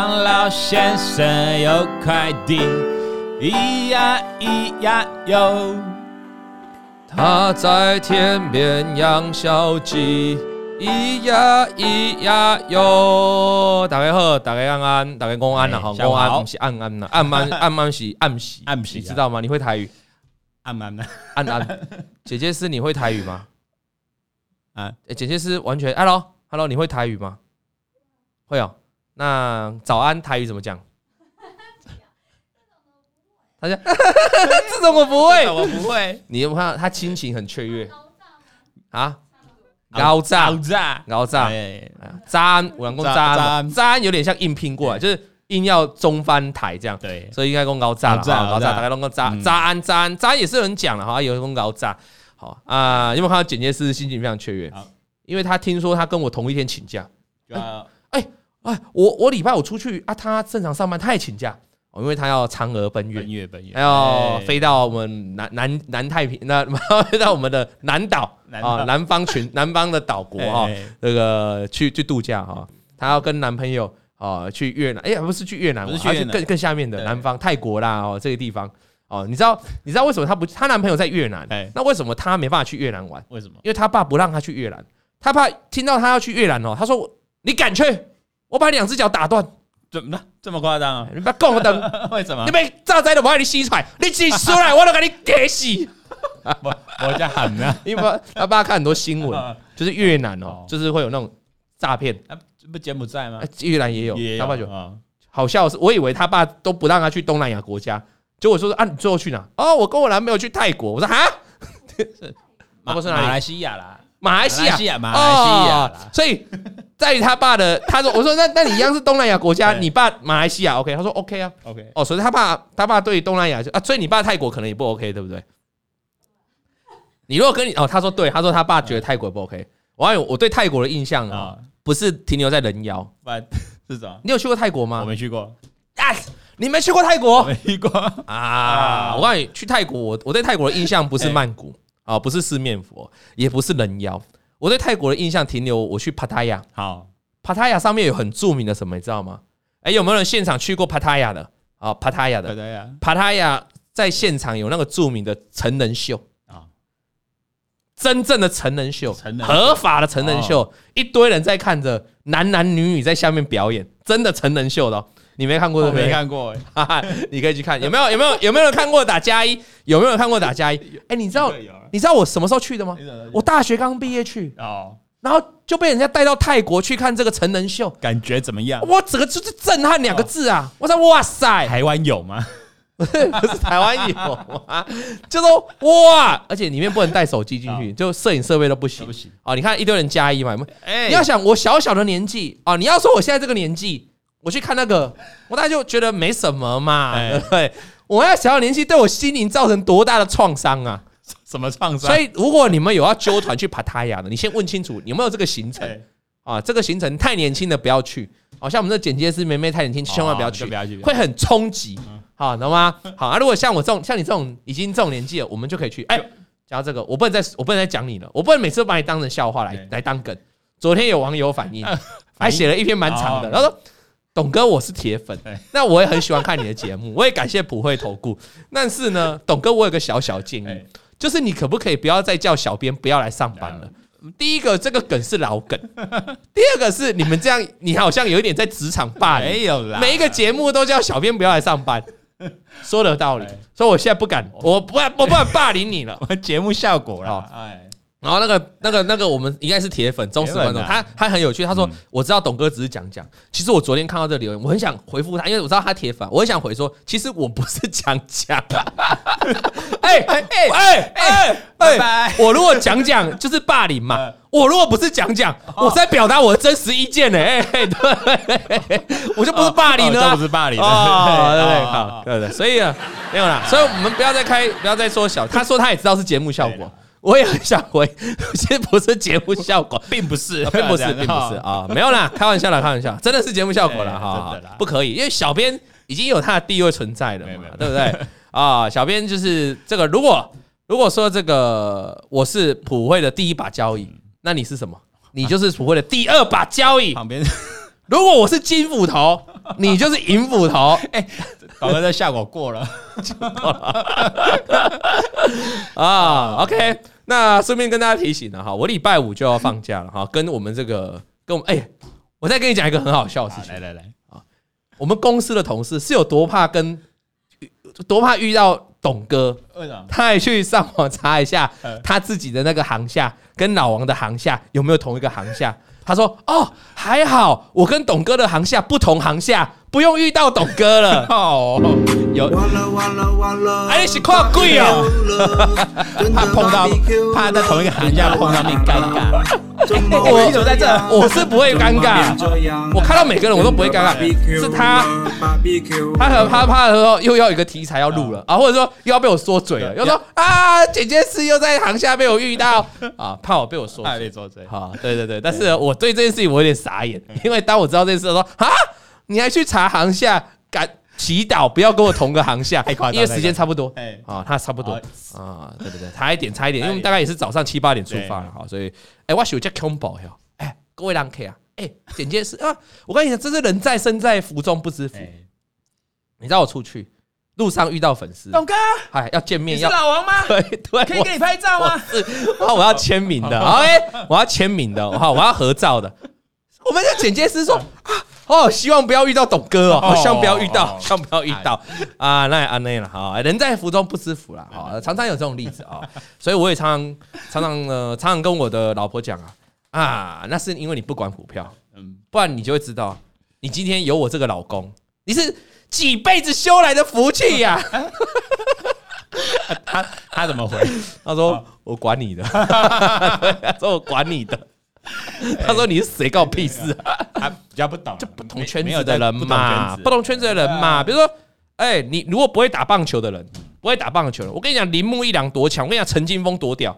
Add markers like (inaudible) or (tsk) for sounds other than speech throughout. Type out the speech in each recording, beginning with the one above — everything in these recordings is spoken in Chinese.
王老先生有快递，咿呀咿呀哟。他在田边养小鸡，咿呀咿呀哟。大家好，大家安安，大家公安了哈，公安不是安安了，安安安安是暗喜暗喜，你知道吗？你会台语？安安呢？安安，姐姐是你会台语吗？(laughs) 啊，姐姐是完全，Hello，Hello，你会台语吗？会哦。那早安台语怎么讲？(laughs) 他讲这种我不会，我不会。你有看他心情很雀跃 (laughs) 啊？高炸，高炸，高炸。炸安，我讲过炸安，炸安有点像硬拼过来，就是硬要中翻台这样。对，所以应该讲高炸了，高炸，大概讲炸炸安，炸安，炸安也是有人讲了哈，有人讲高炸。好啊，有没有看到剪接师心情非常雀跃？因为他听说他跟我同一天请假。哎。哎，我我礼拜五出去啊，他正常上班，他也请假。哦，因为他要嫦娥奔月，奔月奔月，还要飞到我们南南南太平，那 (laughs) 飞到我们的南岛啊，南方群 (laughs) 南方的岛国哈，那个去去度假哈，他要跟男朋友啊去越南，哎呀，不是去越南，他去更更下面的南方泰国啦哦，这个地方。哦，你知道你知道为什么他不？他男朋友在越南，那为什么他没办法去越南玩？为什么？因为他爸不让他去越南，他怕听到他要去越南哦，他说你敢去？我把两只脚打断，怎么了？这么夸张啊？(laughs) 你不要跟我等，(laughs) 为什么？你被炸灾的，我把你吸出来，(laughs) 你吸出来，我都给你给洗。我我在喊呢，因为他爸看很多新闻，就是越南哦，就是会有那种诈骗。不柬埔寨吗？越南也有，他爸就好笑是，我以为他爸都不让他去东南亚国家，结果说啊，你最后去哪？哦，我跟我男朋友去泰国。我说啊，不是马来西亚啦。马来西亚，马来西亚，所以在于他爸的，他说，我说那那你一样是东南亚国家，你爸马来西亚 OK，他说 OK 啊，OK，哦，所以他爸他爸对东南亚就啊，所以你爸泰国可能也不 OK，对不对？你如果跟你哦，他说对，他说他爸觉得泰国不 OK，我还有我对泰国的印象啊，不是停留在人妖，(laughs) 是什么？你有去过泰国吗？我没去过，啊，你没去过泰国？没去过。啊，我告诉你，去泰国，我我对泰国的印象不是曼谷。啊，不是四面佛，也不是人妖。我对泰国的印象停留，我去帕塔亚。好，帕塔亚上面有很著名的什么，你知道吗？哎，有没有人现场去过帕塔亚的？啊，帕塔亚的，帕塔亚在现场有那个著名的成人秀啊，真正的成人秀，合法的成人秀，一堆人在看着男男女女在下面表演，真的成人秀的。你没看过？没看过哎，(laughs) 你可以去看。有没有？有没有？有没有人看过打加一？有没有人看过打加一？哎，你知道？你知道我什么时候去的吗？我大学刚毕业去哦，然后就被人家带到泰国去看这个成人秀，感觉怎么样？我整个就是震撼两个字啊！我说哇塞，台湾有吗？(laughs) 不是台湾有啊，就说哇，而且里面不能带手机进去，就摄影设备都不行。不行啊！你看一堆人加一嘛，哎，你要想我小小的年纪啊，你要说我现在这个年纪。我去看那个，我大概就觉得没什么嘛，对不对？我要小小年纪对我心灵造成多大的创伤啊？什么创伤？所以如果你们有要揪团去帕塔亚的，你先问清楚有没有这个行程啊？这个行程太年轻的不要去，好像我们这剪接师梅梅太年轻，千万不要去，会很冲击，好，懂吗？好啊，如果像我这种，像你这种已经这种年纪了，我们就可以去。哎，讲到这个，我不能再，我不能再讲你了，我不能每次都把你当成笑话来来当梗。昨天有网友反映，(laughs) 还写了一篇蛮长的，他说。董哥，我是铁粉，那我也很喜欢看你的节目，(laughs) 我也感谢普惠投顾。但是呢，董哥，我有个小小建议，就是你可不可以不要再叫小编不要来上班了？第一个，这个梗是老梗；(laughs) 第二个是你们这样，你好像有一点在职场霸凌。没有啦，每一个节目都叫小编不要来上班，(laughs) 说的有道理。所以我现在不敢，我不，我不敢霸凌你了。节目效果了，哎。然后那个、那个、那个，我们应该是铁粉、忠实观众。他他很有趣，他说：“我知道董哥只是讲讲，其实我昨天看到这留言，我很想回复他，因为我知道他铁粉，我很想回说，其实我不是讲讲。(laughs) 哎哎哎哎哎！我如果讲讲就是霸凌嘛，我如果不是讲讲，我是在表达我的真实意见呢。哎，对，(laughs) 我就不是霸凌了，不是霸凌。(laughs) 对对对，好，对对，所以啊，没有啦，所以我们不要再开，不要再说小。他说他也知道是节目效果。”我也很想回，(laughs) 其实不是节目效果，(laughs) 并不是，并不是，并不是啊，没有啦，(laughs) 开玩笑啦，开玩笑，真的是节目效果了哈，不可以，因为小编已经有他的地位存在了嘛，对不对啊？小编就是这个，如果如果说这个我是普惠的第一把交椅，那你是什么？你就是普惠的第二把交椅。旁边，如果我是金斧头，(laughs) 你就是银斧头。哎，宝哥这效果过了，(laughs) 啊，OK。那顺便跟大家提醒了哈，我礼拜五就要放假了哈，跟我们这个跟我们哎，我再跟你讲一个很好笑的事情。来来来啊，我们公司的同事是有多怕跟多怕遇到董哥，他也去上网查一下他自己的那个行下跟老王的行下有没有同一个航厦。他说：“哦，还好，我跟董哥的行下不同行下。”不用遇到董哥了。(laughs) 哦，有。完了完了完了，哎，是跨贵哦，(laughs) 怕碰到，怕在同一个寒假碰到你尴尬。我怎么在这？我是不会尴尬，我看到每个人我都不会尴尬。是他，他很怕怕的时候又要有一个题材要录了啊，或者说又要被我说嘴了，又说啊，姐姐是又在行下被我遇到。(laughs) 啊，怕我被我说嘴。好，对对对，但是我对这件事情我有点傻眼，因为当我知道这件事，我说啊。你还去查航下，赶祈祷不要跟我同个航厦，因为时间差不多。哎，啊，他差不多啊，对对对，差一点，差一点，因为大概也是早上七八点出发了哈，所以，哎，我是有叫 combo 哟，哎，各位人客啊，哎，简介是啊，我跟你讲，这是人在身在福中不知福。你知道我出去路上遇到粉丝，董哥，哎，要见面，你是老王吗？(laughs) 对对，可以给你拍照吗？是，我要签名的，(laughs) OK，我要签名的，好，我要合照的。我们的剪接师说啊。哦，希望不要遇到董哥哦，希望不要遇到，希望不要遇到啊，那也安内了哈，人在福中不知福了哈，常常有这种例子啊，所以我也常常常常呃，常常跟我的老婆讲啊，啊，那是因为你不管股票，嗯，不然你就会知道，你今天有我这个老公，你是几辈子修来的福气呀。(laughs) 他他怎么回？(laughs) 他说我管你的，(laughs) 他说我管你的。他说：“你是谁？告我屁事啊！他比较不懂，就不同圈子的人嘛，不同圈子的人嘛。比如说，哎，你如果不会打棒球的人，不会打棒球的，我跟你讲，铃木一郎多强，我跟你讲，陈金峰多屌。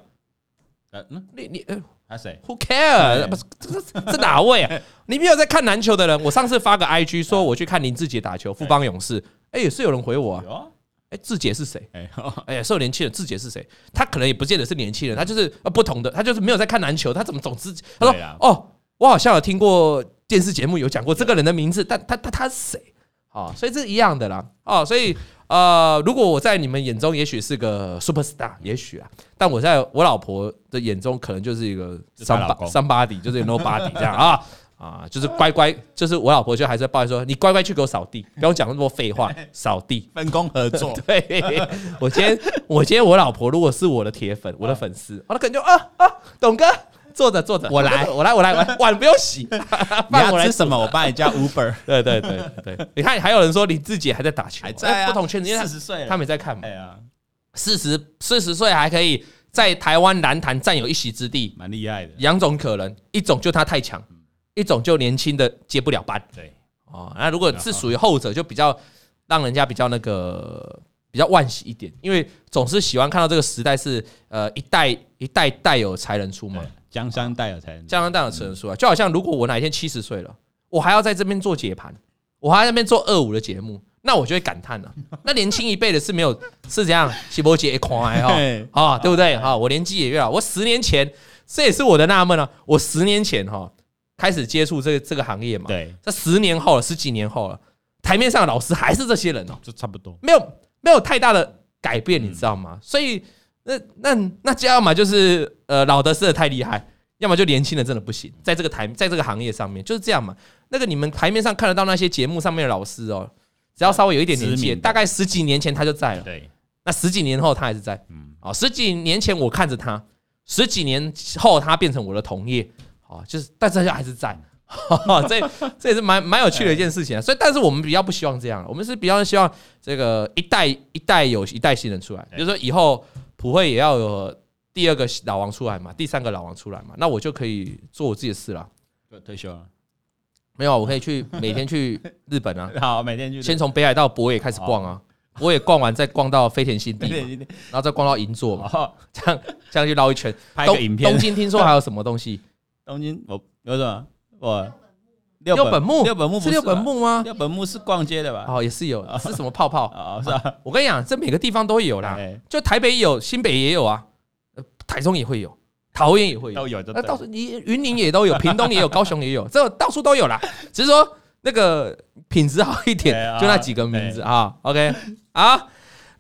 嗯，你你呃，他谁？Who care？不是，这是哪位啊？(laughs) 你没有在看篮球的人，我上次发个 IG 说我去看林志杰打球，富邦勇士，哎，也是有人回我啊。”哎，志杰是谁？哎，(laughs) 哎，是有年轻人。志杰是谁？他可能也不见得是年轻人，他就是呃不同的，他就是没有在看篮球，他怎么总之他说哦，我好像有听过电视节目有讲过这个人的名字，但他他他是谁？啊，所以这是一样的啦。哦，所以呃，如果我在你们眼中也许是个 super star，也许啊，但我在我老婆的眼中可能就是一个 somebody 就是 nobody 这样啊。啊，就是乖乖，就是我老婆就还是抱怨说，你乖乖去给我扫地，(laughs) 不用讲那么多废话，扫地 (laughs) 分工合作。(laughs) 对，我今天我今天我老婆如果是我的铁粉，我的粉丝，我的可能就啊啊，董哥坐着坐着，我来。(laughs) 我来我来碗碗不用洗，(laughs) 你要吃什么？我帮你叫 Uber。(laughs) 对对对对，你看还有人说你自己还在打球，还在不同圈子，四十岁他没在看嘛？哎呀，四十四十岁还可以在台湾篮坛占有一席之地，蛮厉害的。两种可能，一种就他太强。一种就年轻的接不了班，对。哦，那如果是属于后者，就比较让人家比较那个比较惋惜一点，因为总是喜欢看到这个时代是呃一代一代代有才人出嘛，江山代有才人，江山代有才人出啊，就好像如果我哪一天七十岁了，我还要在这边做解盘，我还在那边做二五的节目，那我就会感叹了，(laughs) 那年轻一辈的是没有是这样，喜伯杰快哈啊，对不对哈？我年纪也越老，我十年前这也是我的纳闷啊，我十年前哈。开始接触这个这个行业嘛？对，这十年后了，十几年后了，台面上的老师还是这些人哦，就差不多，没有没有太大的改变，你知道吗？所以那那那要么就是呃老的是的太厉害，要么就年轻的真的不行，在这个台在这个行业上面就是这样嘛。那个你们台面上看得到那些节目上面的老师哦，只要稍微有一点年纪，大概十几年前他就在了，对，那十几年后他还是在，嗯，哦，十几年前我看着他，十几年后他变成我的同业。哦，就是，但是他还是在，(laughs) 这这也是蛮蛮有趣的一件事情啊。所以，但是我们比较不希望这样，我们是比较希望这个一代一代有一代新人出来，比如说以后普惠也要有第二个老王出来嘛，第三个老王出来嘛，那我就可以做我自己的事了。退休了？没有，我可以去每天去 (laughs) 日本啊。好，每天去。先从北海道博野开始逛啊，博野逛完再逛到飞田新地，然后再逛到银座嘛，这样这样去绕一圈。拍个影片。东京听说还有什么东西？东京我有什么？我六本木，六本木是六本木吗？六本木是逛街的吧？哦，也是有，是什么泡泡啊？(laughs) 是吧？我跟你讲，这每个地方都会有啦，就台北有，新北也有啊，台中也会有，桃园也会有，都有。那到时你云林也都有，(laughs) 屏东也有，高雄也有，这到处都有啦。只是说那个品质好一点，就那几个名字啊。OK，好，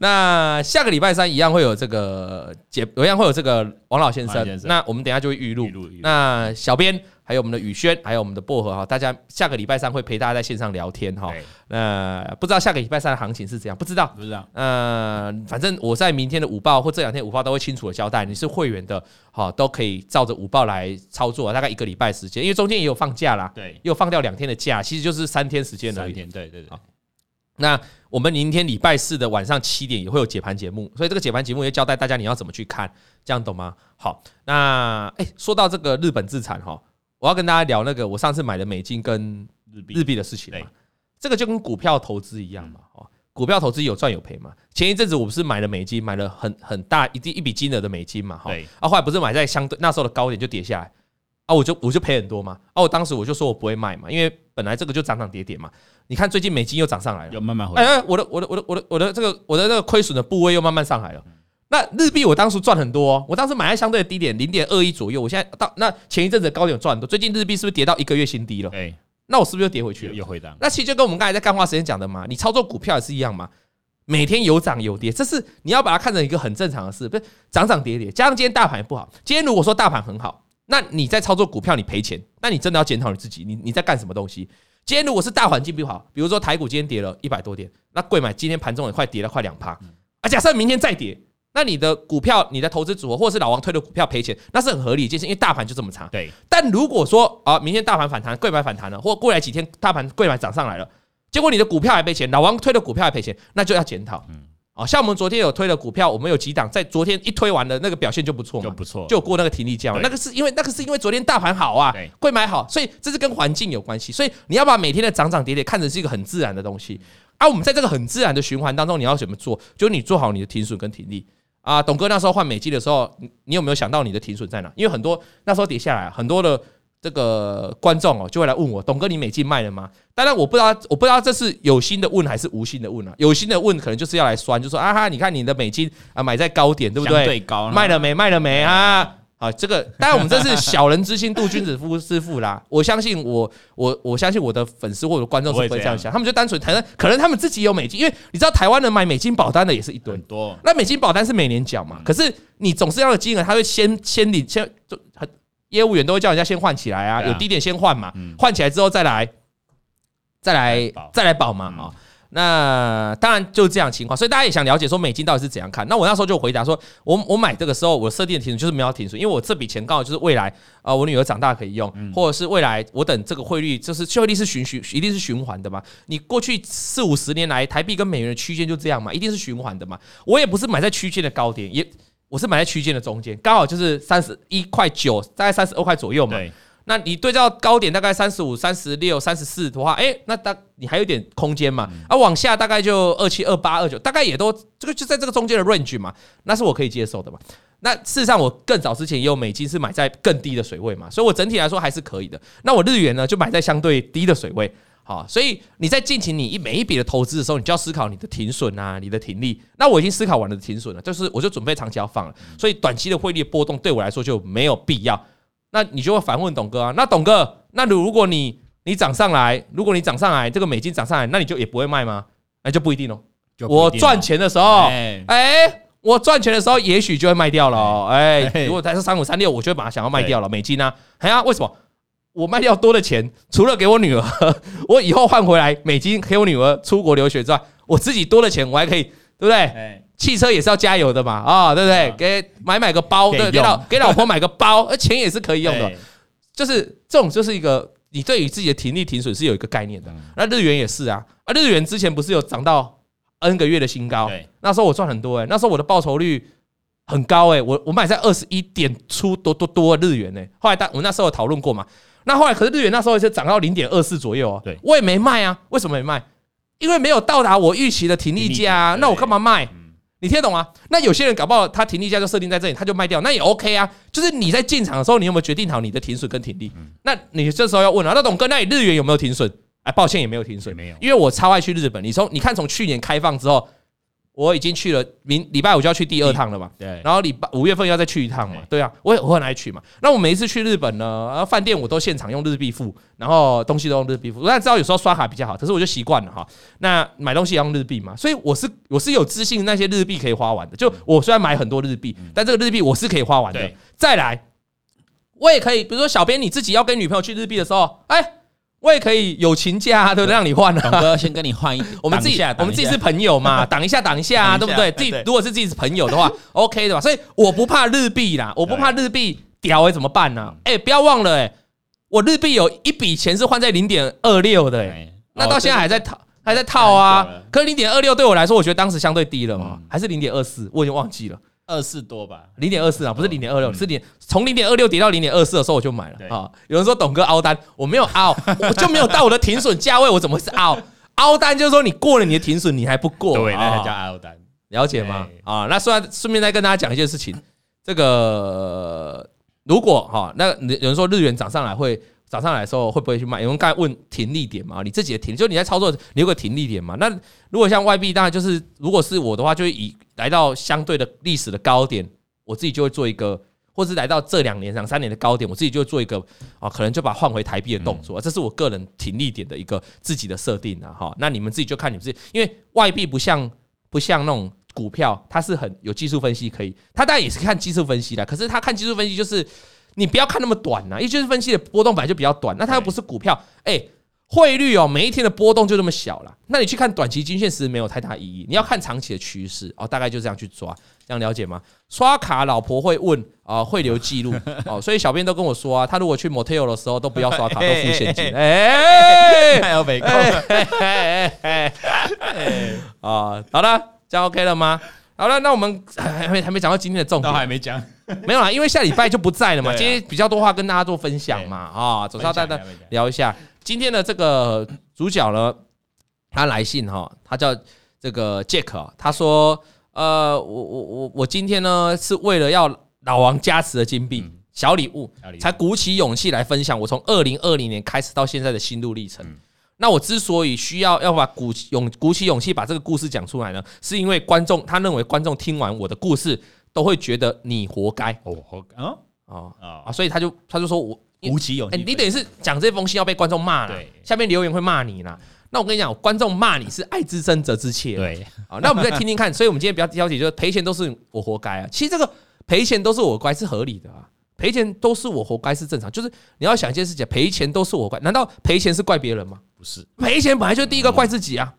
那下个礼拜三一样会有这个解，一样会有这个王老先生。那我们等下就会预录。那小编。还有我们的宇轩，还有我们的薄荷哈，大家下个礼拜三会陪大家在线上聊天哈。那不知道下个礼拜三的行情是怎样？不知道，不知道。呃，反正我在明天的午报或这两天午报都会清楚的交代。你是会员的，哈，都可以照着午报来操作。大概一个礼拜时间，因为中间也有放假啦，对，又放掉两天的假，其实就是三天时间而已。三天，对对对。那我们明天礼拜四的晚上七点也会有解盘节目，所以这个解盘节目也交代大家你要怎么去看，这样懂吗？好，那哎，说到这个日本资产哈。我要跟大家聊那个我上次买的美金跟日币的事情嘛，这个就跟股票投资一样嘛，哦，股票投资有赚有赔嘛。前一阵子我不是买了美金，买了很很大一一笔金额的美金嘛，哈，啊，后来不是买在相对那时候的高点就跌下来，啊，我就我就赔很多嘛，啊，我当时我就说我不会卖嘛，因为本来这个就涨涨跌跌嘛，你看最近美金又涨上来了，又慢慢回来，哎，我的我的我的我的我的这个我的这个亏损的部位又慢慢上来了。那日币我当时赚很多，哦我当时买在相对的低点零点二一左右，我现在到那前一阵子高点赚很多，最近日币是不是跌到一个月新低了？哎，那我是不是又跌回去了？又回档。那其实就跟我们刚才在干话时间讲的嘛，你操作股票也是一样嘛，每天有涨有跌，这是你要把它看成一个很正常的事，不是涨涨跌跌。加上今天大盘也不好，今天如果说大盘很好，那你在操作股票你赔钱，那你真的要检讨你自己，你你在干什么东西？今天如果是大环境不好，比如说台股今天跌了一百多点，那贵买今天盘中也快跌了快两趴，啊，假设明天再跌。那你的股票，你的投资组合，或者是老王推的股票赔钱，那是很合理一件事，因为大盘就这么差。对。但如果说啊，明天大盘反弹，贵买反弹了，或过来几天大盘贵买涨上来了，结果你的股票还赔钱，老王推的股票还赔钱，那就要检讨。嗯。啊，像我们昨天有推的股票，我们有几档在昨天一推完的那个表现就不错嘛，就不错，就过那个停利价。那个是因为那个是因为昨天大盘好啊，贵买好，所以这是跟环境有关系。所以你要把每天的涨涨跌跌看成是一个很自然的东西。啊，我们在这个很自然的循环当中，你要怎么做？就是你做好你的停损跟停利。啊，董哥那时候换美金的时候，你你有没有想到你的停损在哪？因为很多那时候跌下来，很多的这个观众哦就会来问我，董哥你美金卖了吗？当然我不知道，我不知道这是有心的问还是无心的问啊。有心的问可能就是要来酸，就说啊哈，你看你的美金啊买在高点，对不对？高卖了没？卖了没啊？啊，这个当然我们这是小人之心度君子夫之腹啦。我相信我我我相信我的粉丝或者观众是不会这样想，他们就单纯台湾可能他们自己有美金，因为你知道台湾人买美金保单的也是一堆很多。那美金保单是每年缴嘛，可是你总是要的金额，他会先先领先就很业务员都会叫人家先换起来啊，有低点先换嘛，换起来之后再来再来再来保嘛啊。那当然就是这样情况，所以大家也想了解说美金到底是怎样看？那我那时候就回答说，我我买这个时候我设定的停损就是没有停损，因为我这笔钱刚好就是未来啊，我女儿长大可以用，或者是未来我等这个汇率就是汇率是循循一定是循环的嘛。你过去四五十年来台币跟美元的区间就这样嘛，一定是循环的嘛。我也不是买在区间的高点，也我是买在区间的中间，刚好就是三十一块九，大概三十二块左右嘛。那你对照高点大概三十五、三十六、三十四的话，哎，那大你还有点空间嘛？啊，往下大概就二七、二八、二九，大概也都这个就在这个中间的 range 嘛，那是我可以接受的嘛。那事实上我更早之前也有美金是买在更低的水位嘛，所以我整体来说还是可以的。那我日元呢就买在相对低的水位，好，所以你在进行你一每一笔的投资的时候，你就要思考你的停损啊，你的停利。那我已经思考完了停损了，就是我就准备长期要放了，所以短期的汇率波动对我来说就没有必要。那你就会反问董哥啊？那董哥，那如果你你涨上来，如果你涨上来，这个美金涨上来，那你就也不会卖吗？那就不一定哦。我赚钱的时候，哎，我赚钱的时候，也许就会卖掉了。哎，(laughs) 如果它是三五三六，我就会把它想要卖掉了。美金呢？哎呀，为什么？我卖掉多的钱，除了给我女儿，(laughs) 我以后换回来美金给我女儿出国留学之外，我自己多的钱，我还可以，对不对？汽车也是要加油的嘛，啊，对不对？给买买个包，对，给老给老婆买个包，呃，钱也是可以用的。就是这种，就是一个你对于自己的停利停损是有一个概念的。那日元也是啊，啊，日元之前不是有涨到 N 个月的新高？那时候我赚很多哎，那时候我的报酬率很高哎，我我买在二十一点出多多多日元呢。后来大我那时候有讨论过嘛，那后来可是日元那时候是涨到零点二四左右啊，对，我也没卖啊，为什么没卖？因为没有到达我预期的停利价，那我干嘛卖？你听得懂吗？那有些人搞不好他停利价就设定在这里，他就卖掉，那也 OK 啊。就是你在进场的时候，你有没有决定好你的停损跟停利？那你这时候要问了，那董哥，那你日元有没有停损？哎，抱歉，也没有停损，没有，因为我超爱去日本。你从你看从去年开放之后，我已经去了，明礼拜五就要去第二趟了嘛。对。然后礼拜五月份要再去一趟嘛。对啊，我也我很爱去嘛。那我每一次去日本呢，饭店我都现场用日币付，然后东西都用日币付。我当然知道有时候刷卡比较好，可是我就习惯了哈。那买东西要用日币嘛，所以我是我是有自信那些日币可以花完的。就我虽然买很多日币，但这个日币我是可以花完的。再来，我也可以，比如说小编你自己要跟女朋友去日币的时候，哎。我也可以友情价，对不对？让你换啊。董哥先跟你换一，(laughs) 我们自己我们自己是朋友嘛，(laughs) 挡一下挡一下啊，对不对？自己如果是自己是朋友的话，(laughs) OK 的吧？所以我不怕日币啦，我不怕日币屌欸，怎么办呢？哎，不要忘了哎，我日币有一笔钱是换在零点二六的，那到现在还在套还在套啊。可是零点二六对我来说，我觉得当时相对低了嘛，还是零点二四，我已经忘记了。二四多吧，零点二四啊，不是零点二六，是零从零点二六跌到零点二四的时候我就买了啊。有人说董哥凹单，我没有凹，(laughs) 我就没有到我的停损价位，我怎么会是凹？凹单就是说你过了你的停损，你还不过，对，那才叫凹单，了解吗？啊，那顺顺便再跟大家讲一件事情，这个如果哈，那有人说日元涨上来会。早上来的时候会不会去卖？有人刚才问停利点嘛？你自己的停，就你在操作，你有个停利点嘛？那如果像外币，当然就是，如果是我的话，就以来到相对的历史的高点，我自己就会做一个，或是来到这两年两三年的高点，我自己就会做一个啊，可能就把换回台币的动作。这是我个人停利点的一个自己的设定啊。哈。那你们自己就看你们自己，因为外币不像不像那种股票，它是很有技术分析可以，它当然也是看技术分析的，可是它看技术分析就是。你不要看那么短呐，因为就是分析的波动本来就比较短，那它又不是股票，哎，汇率哦，每一天的波动就这么小了，那你去看短期均线其实没有太大意义，你要看长期的趋势哦，大概就这样去抓，这样了解吗？刷卡老婆会问啊，汇流记录 (laughs) 哦，所以小编都跟我说啊，他如果去 motel 的时候都不要刷卡，都付现金，哎，还有美工，啊，好了，这样 OK 了吗？好了，那我们还没还没讲到今天的重点，都还没讲，没有啦，因为下礼拜就不在了嘛。(laughs) 今天比较多话跟大家做分享嘛，啊，总是要带大家聊一下今天的这个主角呢。他来信哈，他叫这个 Jack，他说，呃，我我我我今天呢是为了要老王加持的金币小礼物，才鼓起勇气来分享我从二零二零年开始到现在的心路历程。那我之所以需要要把鼓勇鼓起勇气把这个故事讲出来呢，是因为观众他认为观众听完我的故事都会觉得你活该哦，活该啊啊啊！所以他就他就说我鼓起勇气，你等于是讲这封信要被观众骂了，下面留言会骂你啦。那我跟你讲，观众骂你是爱之深责之切，对，好，那我们再听听看。所以我们今天比较挑剔，就是赔钱都是我活该啊。其实这个赔钱都是我该是合理的啊。赔钱都是我活该是正常，就是你要想一件事情，赔钱都是我怪，难道赔钱是怪别人吗？不是，赔钱本来就第一个怪自己啊，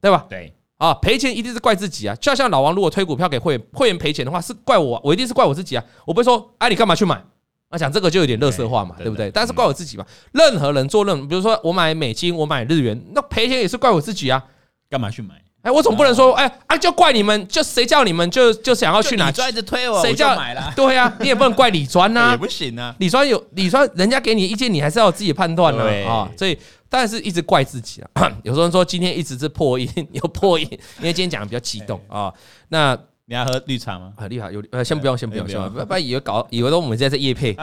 对吧？对啊，赔钱一定是怪自己啊。就像老王如果推股票给会员，会员赔钱的话，是怪我，我一定是怪我自己啊。我不会说，哎，你干嘛去买？那讲这个就有点乐色话嘛，对不对？但是怪我自己嘛。任何人做任，比如说我买美金，我买日元，那赔钱也是怪我自己啊。干嘛去买？哎，我总不能说，哎啊，就怪你们，就谁叫你们就就想要去哪？专一直推我，谁叫买了？(laughs) 对呀，你也不能怪李专呐，(laughs) 也不行啊。李专有李专，人家给你意见，你还是要有自己的判断的啊。所以但是一直怪自己啊。(clears throat) 有时候说今天一直是破音，(laughs) 有破音，因为今天讲的比较激动啊。那你要喝绿茶吗？啊，绿茶有呃，先不用，先不用，先不要以为搞以为都我们现在在夜配，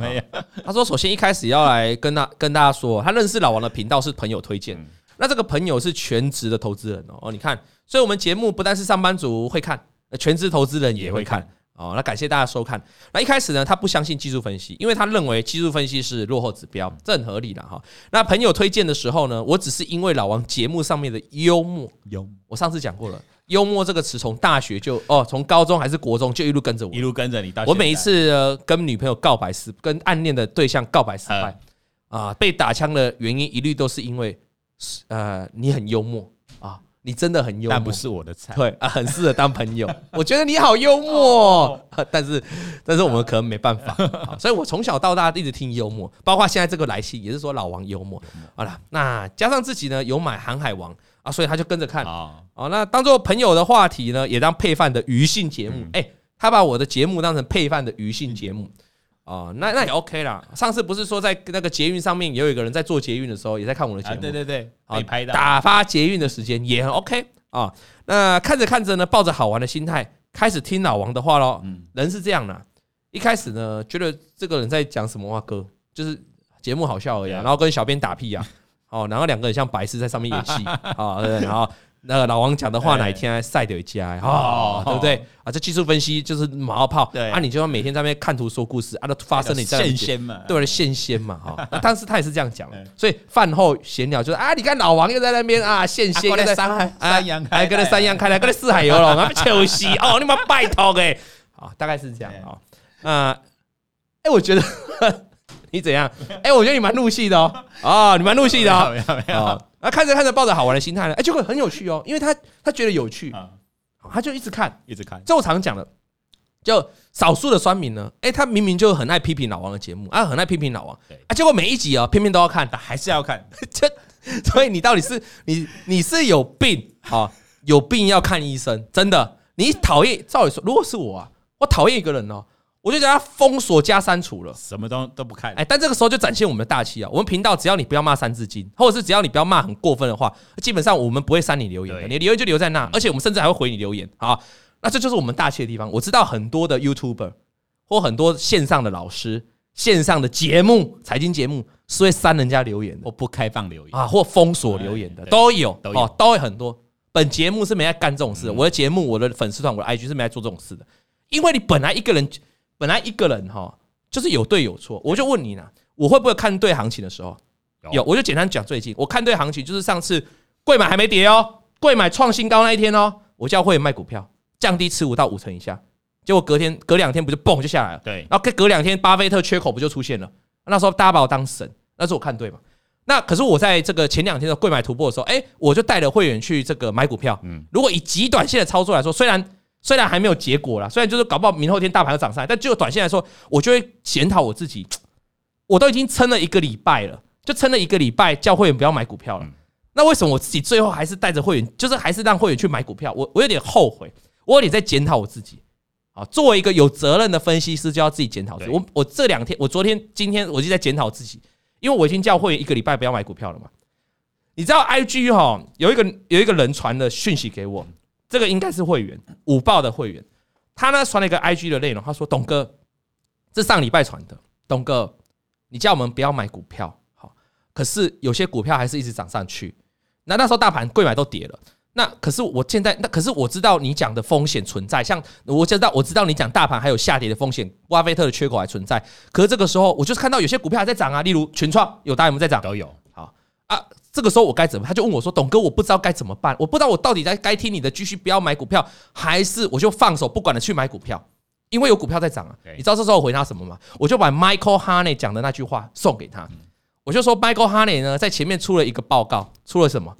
没有。他说，首先一开始要来跟他跟大家说，他认识老王的频道是朋友推荐。那这个朋友是全职的投资人哦，你看，所以我们节目不但是上班族会看，全职投资人也会看哦。那感谢大家收看。那一开始呢，他不相信技术分析，因为他认为技术分析是落后指标，这很合理的哈。那朋友推荐的时候呢，我只是因为老王节目上面的幽默，幽默。我上次讲过了，幽默这个词从大学就哦，从高中还是国中就一路跟着我，一路跟着你到。我每一次跟女朋友告白失，跟暗恋的对象告白失败啊，被打枪的原因一律都是因为。呃，你很幽默啊，你真的很幽默，但不是我的菜。对啊，很适合当朋友。(laughs) 我觉得你好幽默，(laughs) 但是但是我们可能没办法。(laughs) 所以我从小到大一直听幽默，包括现在这个来信也是说老王幽默。好了，那加上自己呢有买《航海王》啊，所以他就跟着看。哦，那当做朋友的话题呢，也当配饭的余兴节目。哎，他把我的节目当成配饭的余兴节目。哦，那那也 OK 啦。上次不是说在那个捷运上面也有一个人在做捷运的时候也在看我的节目？啊、对对对，好拍的。打发捷运的时间也很 OK 啊。那看着看着呢，抱着好玩的心态开始听老王的话喽。嗯，人是这样的，一开始呢觉得这个人在讲什么话歌，就是节目好笑而已，然后跟小编打屁啊。哦，然后两个人像白痴在上面演戏啊，对，然后。那个老王讲的话哪一天赛德加哦，对不对？啊？这技术分析就是马后炮，对。啊，你就要每天在那边看图说故事啊，都发生你现仙嘛，对，现仙嘛哈。那 (laughs) 当时他也是这样讲，所以饭后闲聊就是啊，你看老王又在那边啊现仙，又在山海山羊开，跟那山羊开来，跟那四海游龙啊，秋夕哦，你妈拜托哎，好，大概是这样啊。啊，哎，我觉得你怎样？哎，我觉得你蛮入戏的哦，啊，(laughs) 你蛮入戏的哦，没有没有。那看着看着，抱着好玩的心态呢，哎，就会很有趣哦，因为他他觉得有趣，啊他就一直看，一直看。就我常讲的，就少数的酸民呢，哎，他明明就很爱批评老王的节目啊，很爱批评老王，啊，结果每一集啊，偏偏都要看，还是要看，(laughs) 这所以你到底是你你是有病啊？有病要看医生，真的。你讨厌，照理说，如果是我啊，我讨厌一个人哦。我就叫他封锁加删除了，什么都都不看。哎，但这个时候就展现我们的大气啊！我们频道只要你不要骂三字经，或者是只要你不要骂很过分的话，基本上我们不会删你留言的。你留言就留在那，而且我们甚至还会回你留言。好，那这就是我们大气的地方。我知道很多的 YouTuber 或很多线上的老师、线上的节目、财经节目是会删人家留言的，或不开放留言啊，或封锁留言的都有，哦，都会很多。本节目是没在干这种事的，我的节目、我的粉丝团、我的 IG 是没在做这种事的，因为你本来一个人。本来一个人哈，就是有对有错。我就问你呢，我会不会看对行情的时候？有，我就简单讲最近我看对行情，就是上次贵买还没跌哦，贵买创新高那一天哦，我叫会员卖股票，降低持股到五成以下，结果隔天隔两天不就嘣就下来了？对，然后隔两天巴菲特缺口不就出现了？那时候大家把我当神，那是我看对嘛？那可是我在这个前两天的贵买突破的时候，哎，我就带着会员去这个买股票。嗯，如果以极短线的操作来说，虽然。虽然还没有结果啦，虽然就是搞不好明后天大盘要涨上来，但就短线来说，我就会检讨我自己。(tsk) 我都已经撑了一个礼拜了，就撑了一个礼拜，叫会员不要买股票了。那为什么我自己最后还是带着会员，就是还是让会员去买股票？我我有点后悔，我有点在检讨我自己。啊，作为一个有责任的分析师，就要自己检讨自己。我我这两天，我昨天、今天，我就在检讨自己，因为我已经叫会员一个礼拜不要买股票了嘛。你知道，IG 哈有一个有一个人传的讯息给我。这个应该是会员五报的会员，他呢传了一个 IG 的内容，他说：“董哥，这上礼拜传的，董哥，你叫我们不要买股票，好，可是有些股票还是一直涨上去。那那时候大盘贵买都跌了，那可是我现在，那可是我知道你讲的风险存在，像我知道我知道你讲大盘还有下跌的风险，巴菲特的缺口还存在。可是这个时候，我就是看到有些股票还在涨啊，例如群创有大有没有在涨？都有，好啊。”这个时候我该怎么？他就问我说：“董哥，我不知道该怎么办，我不知道我到底在该听你的，继续不要买股票，还是我就放手不管的去买股票？因为有股票在涨啊。你知道这时候我回他什么吗？我就把 Michael Harney 讲的那句话送给他。我就说 Michael Harney 呢，在前面出了一个报告，出了什么？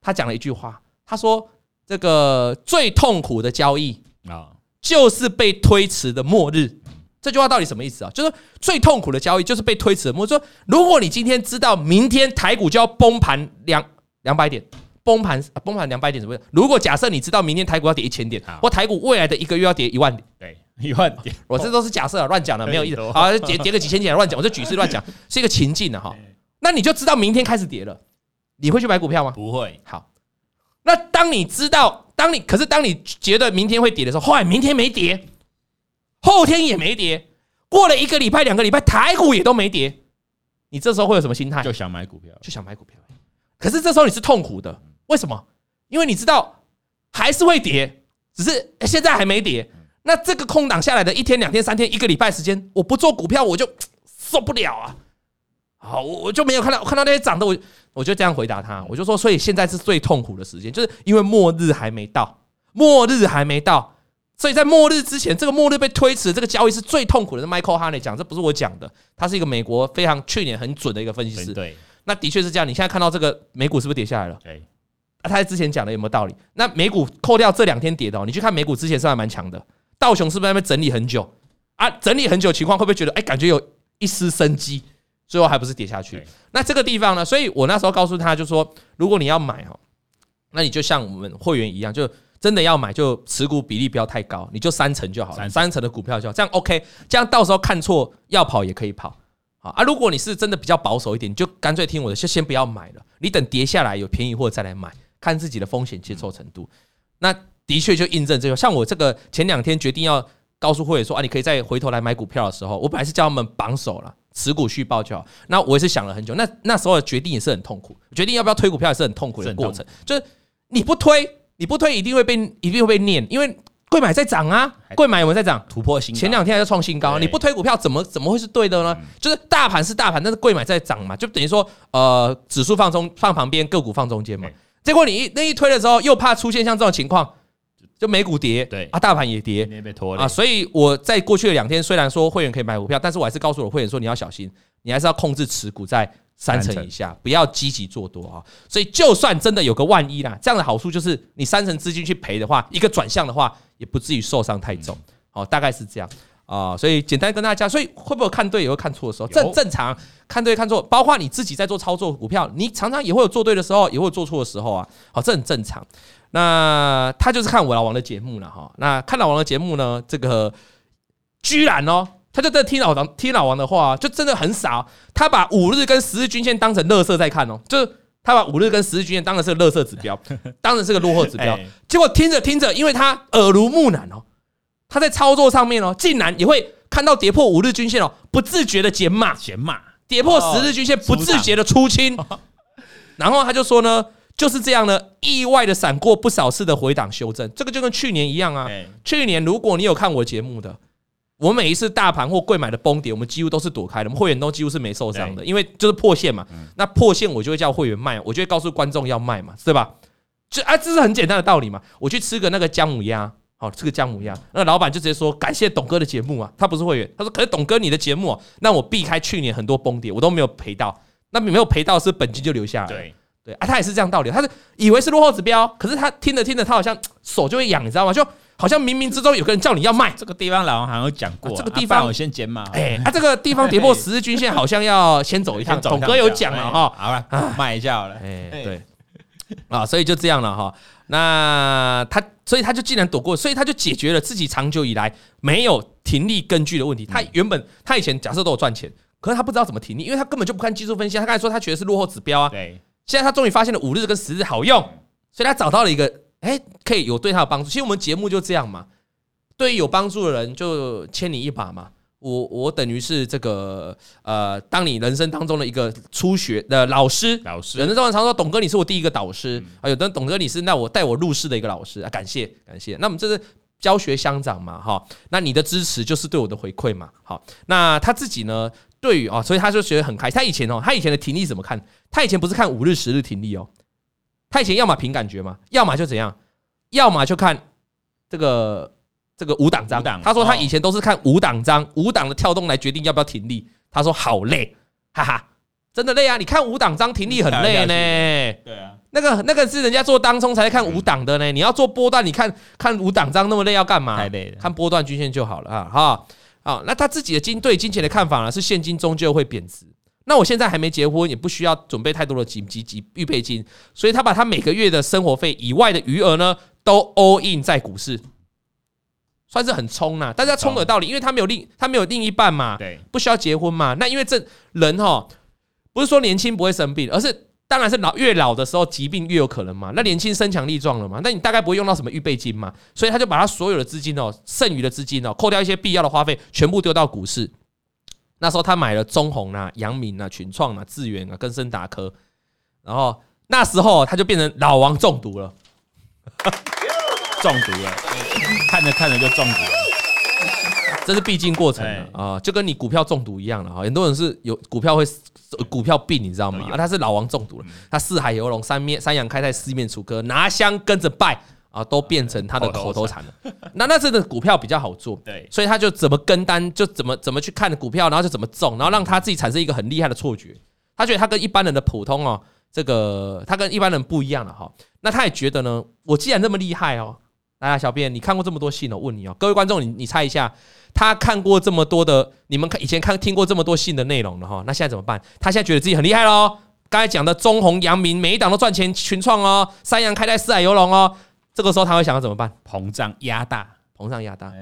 他讲了一句话，他说：这个最痛苦的交易啊，就是被推迟的末日。”这句话到底什么意思啊？就是最痛苦的交易就是被推迟。我说，如果你今天知道明天台股就要崩盘两两百点，崩盘崩盘两百点怎么样？如果假设你知道明天台股要跌一千点，或台股未来的一个月要跌一万点，对，一万点，我这都是假设啊，乱讲的，没有意思。好，跌跌个几千点乱讲，我这举例乱讲，是一个情境的哈。那你就知道明天开始跌了，你会去买股票吗？不会。好，那当你知道，当你可是当你觉得明天会跌的时候，后来明天没跌。后天也没跌，过了一个礼拜、两个礼拜，台股也都没跌，你这时候会有什么心态？就想买股票，就想买股票。可是这时候你是痛苦的，为什么？因为你知道还是会跌，只是现在还没跌。那这个空档下来的一天、两天、三天、一个礼拜时间，我不做股票我就 (tsk) 受不了啊！好，我就没有看到看到那些涨的，我我就这样回答他，我就说，所以现在是最痛苦的时间，就是因为末日还没到，末日还没到。所以在末日之前，这个末日被推迟，这个交易是最痛苦的。是 Michael Harney 讲，这不是我讲的，他是一个美国非常去年很准的一个分析师。对，那的确是这样。你现在看到这个美股是不是跌下来了？对，啊，他在之前讲的有没有道理？那美股扣掉这两天跌的，你去看美股之前是还蛮强的。道琼是不是在那边整理很久啊？整理很久情况会不会觉得哎，感觉有一丝生机？最后还不是跌下去？那这个地方呢？所以我那时候告诉他就说，如果你要买哈，那你就像我们会员一样，就。真的要买，就持股比例不要太高，你就三成就好了，三成的股票就好，这样 OK。这样到时候看错要跑也可以跑，好啊。如果你是真的比较保守一点，你就干脆听我的，就先不要买了。你等跌下来有便宜货再来买，看自己的风险接受程度。那的确就印证这个。像我这个前两天决定要告诉会员说啊，你可以再回头来买股票的时候，我本来是叫他们绑手了，持股续报就好。那我也是想了很久，那那时候的决定也是很痛苦，决定要不要推股票也是很痛苦的过程，就是。你不推，你不推一定会被一定会被念，因为贵买在涨啊，贵买有没有在涨？突破新高，前两天还在创新高，你不推股票怎么怎么会是对的呢？就是大盘是大盘，但是贵买在涨嘛，就等于说呃指数放中放旁边，个股放中间嘛。结果你一那一推的时候，又怕出现像这种情况。就美股跌，对啊，大盘也跌，也被拖啊，所以我在过去的两天，虽然说会员可以买股票，但是我还是告诉我会员说，你要小心，你还是要控制持股在三成以下，不要积极做多啊。所以就算真的有个万一啦，这样的好处就是你三成资金去赔的话，一个转向的话，也不至于受伤太重。好，大概是这样啊。所以简单跟大家讲，所以会不会看对也会看错的时候，正正常看对看错，包括你自己在做操作股票，你常常也会有做对的时候，也会有做错的时候啊。好，这很正常。那他就是看我老王的节目了哈。那看老王的节目呢，这个居然哦，他就在听老王听老王的话，就真的很傻。他把五日跟十日均线当成垃圾在看哦，就是他把五日跟十日均线当成是个垃圾指标，(laughs) 当成是个落后指标。结果听着听着，因为他耳濡目染哦，他在操作上面哦，竟然也会看到跌破五日均线哦，不自觉的减码，减码，跌破十日均线不自觉的出清，(laughs) 然后他就说呢。就是这样呢，意外的闪过不少次的回档修正，这个就跟去年一样啊。去年如果你有看我节目的，我每一次大盘或贵买的崩跌，我们几乎都是躲开的，我们会员都几乎是没受伤的，因为就是破线嘛。那破线我就会叫会员卖，我就会告诉观众要卖嘛，对吧？就啊，这是很简单的道理嘛。我去吃个那个姜母鸭，好吃个姜母鸭，那老板就直接说感谢董哥的节目啊，他不是会员，他说可是董哥你的节目，那我避开去年很多崩跌，我都没有赔到，那没有赔到是本金就留下来。对啊，他也是这样道理。他是以为是落后指标，可是他听着听着，他好像手就会痒，你知道吗？就好像冥冥之中有个人叫你要卖。这个地方老王好像有讲过，这个地方我先减码。哎，他这个地方跌破十日均线，好像要先走一趟。(laughs) 董哥有讲了哈，好了，卖一下好了。哎，对，啊，所以就这样了哈。那他，所以他就既然躲过，所以他就解决了自己长久以来没有停利根据的问题。他原本他以前假设都有赚钱，可是他不知道怎么停利，因为他根本就不看技术分析。他刚才说他觉得是落后指标啊。对。现在他终于发现了五日跟十日好用，所以他找到了一个，哎，可以有对他有帮助。其实我们节目就这样嘛，对于有帮助的人就牵你一把嘛。我我等于是这个呃，当你人生当中的一个初学的老师，老师。有人常常说，董哥你是我第一个导师啊，有的人董哥你是那我带我入世的一个老师啊，感谢感谢。那我们这是教学相长嘛，哈，那你的支持就是对我的回馈嘛，好。那他自己呢？对于啊，所以他就觉得很开心。他以前哦，他以前的停利怎么看？他以前不是看五日、十日停利哦，他以前要么凭感觉嘛，要么就怎样，要么就看这个这个五档张。他说他以前都是看五档张，五档的跳动来决定要不要停利。他说好累，哈哈，真的累啊！你看五档张停利很累呢。对啊，那个那个是人家做当冲才看五档的呢。你要做波段，你看看五档张那么累要干嘛？太累了，看波段均线就好了啊哈。啊，那他自己的金对金钱的看法呢？是现金终究会贬值。那我现在还没结婚，也不需要准备太多的紧急急预备金，所以他把他每个月的生活费以外的余额呢，都 all in 在股市，算是很冲啦。但是他冲的道理，因为他没有另他没有另一半嘛，对，不需要结婚嘛。那因为这人哈，不是说年轻不会生病，而是。当然是老越老的时候，疾病越有可能嘛。那年轻身强力壮了嘛，那你大概不会用到什么预备金嘛。所以他就把他所有的资金哦，剩余的资金哦，扣掉一些必要的花费，全部丢到股市。那时候他买了中鸿啊、阳明啊、群创啊、智源啊、跟森达科。然后那时候他就变成老王中毒了，中毒了，看着看着就中毒了。这是必经过程啊，就跟你股票中毒一样了哈。很多人是有股票会股票病，你知道吗？啊，他是老王中毒了，他四海游龙、三面三阳开泰、四面楚歌、拿香跟着拜啊，都变成他的口头禅了。(laughs) 那那这的股票比较好做，(laughs) 对，所以他就怎么跟单，就怎么怎么去看股票，然后就怎么中，然后让他自己产生一个很厉害的错觉。他觉得他跟一般人的普通哦，这个他跟一般人不一样了哈。那他也觉得呢，我既然那么厉害哦，来，小编，你看过这么多信哦，问你哦，各位观众，你你猜一下。他看过这么多的，你们看以前看听过这么多信的内容了哈，那现在怎么办？他现在觉得自己很厉害喽。刚才讲的中红、阳明，每一档都赚钱，群创哦，三阳开泰、四海游龙哦，这个时候他会想要怎么办？膨胀压大，膨胀压大。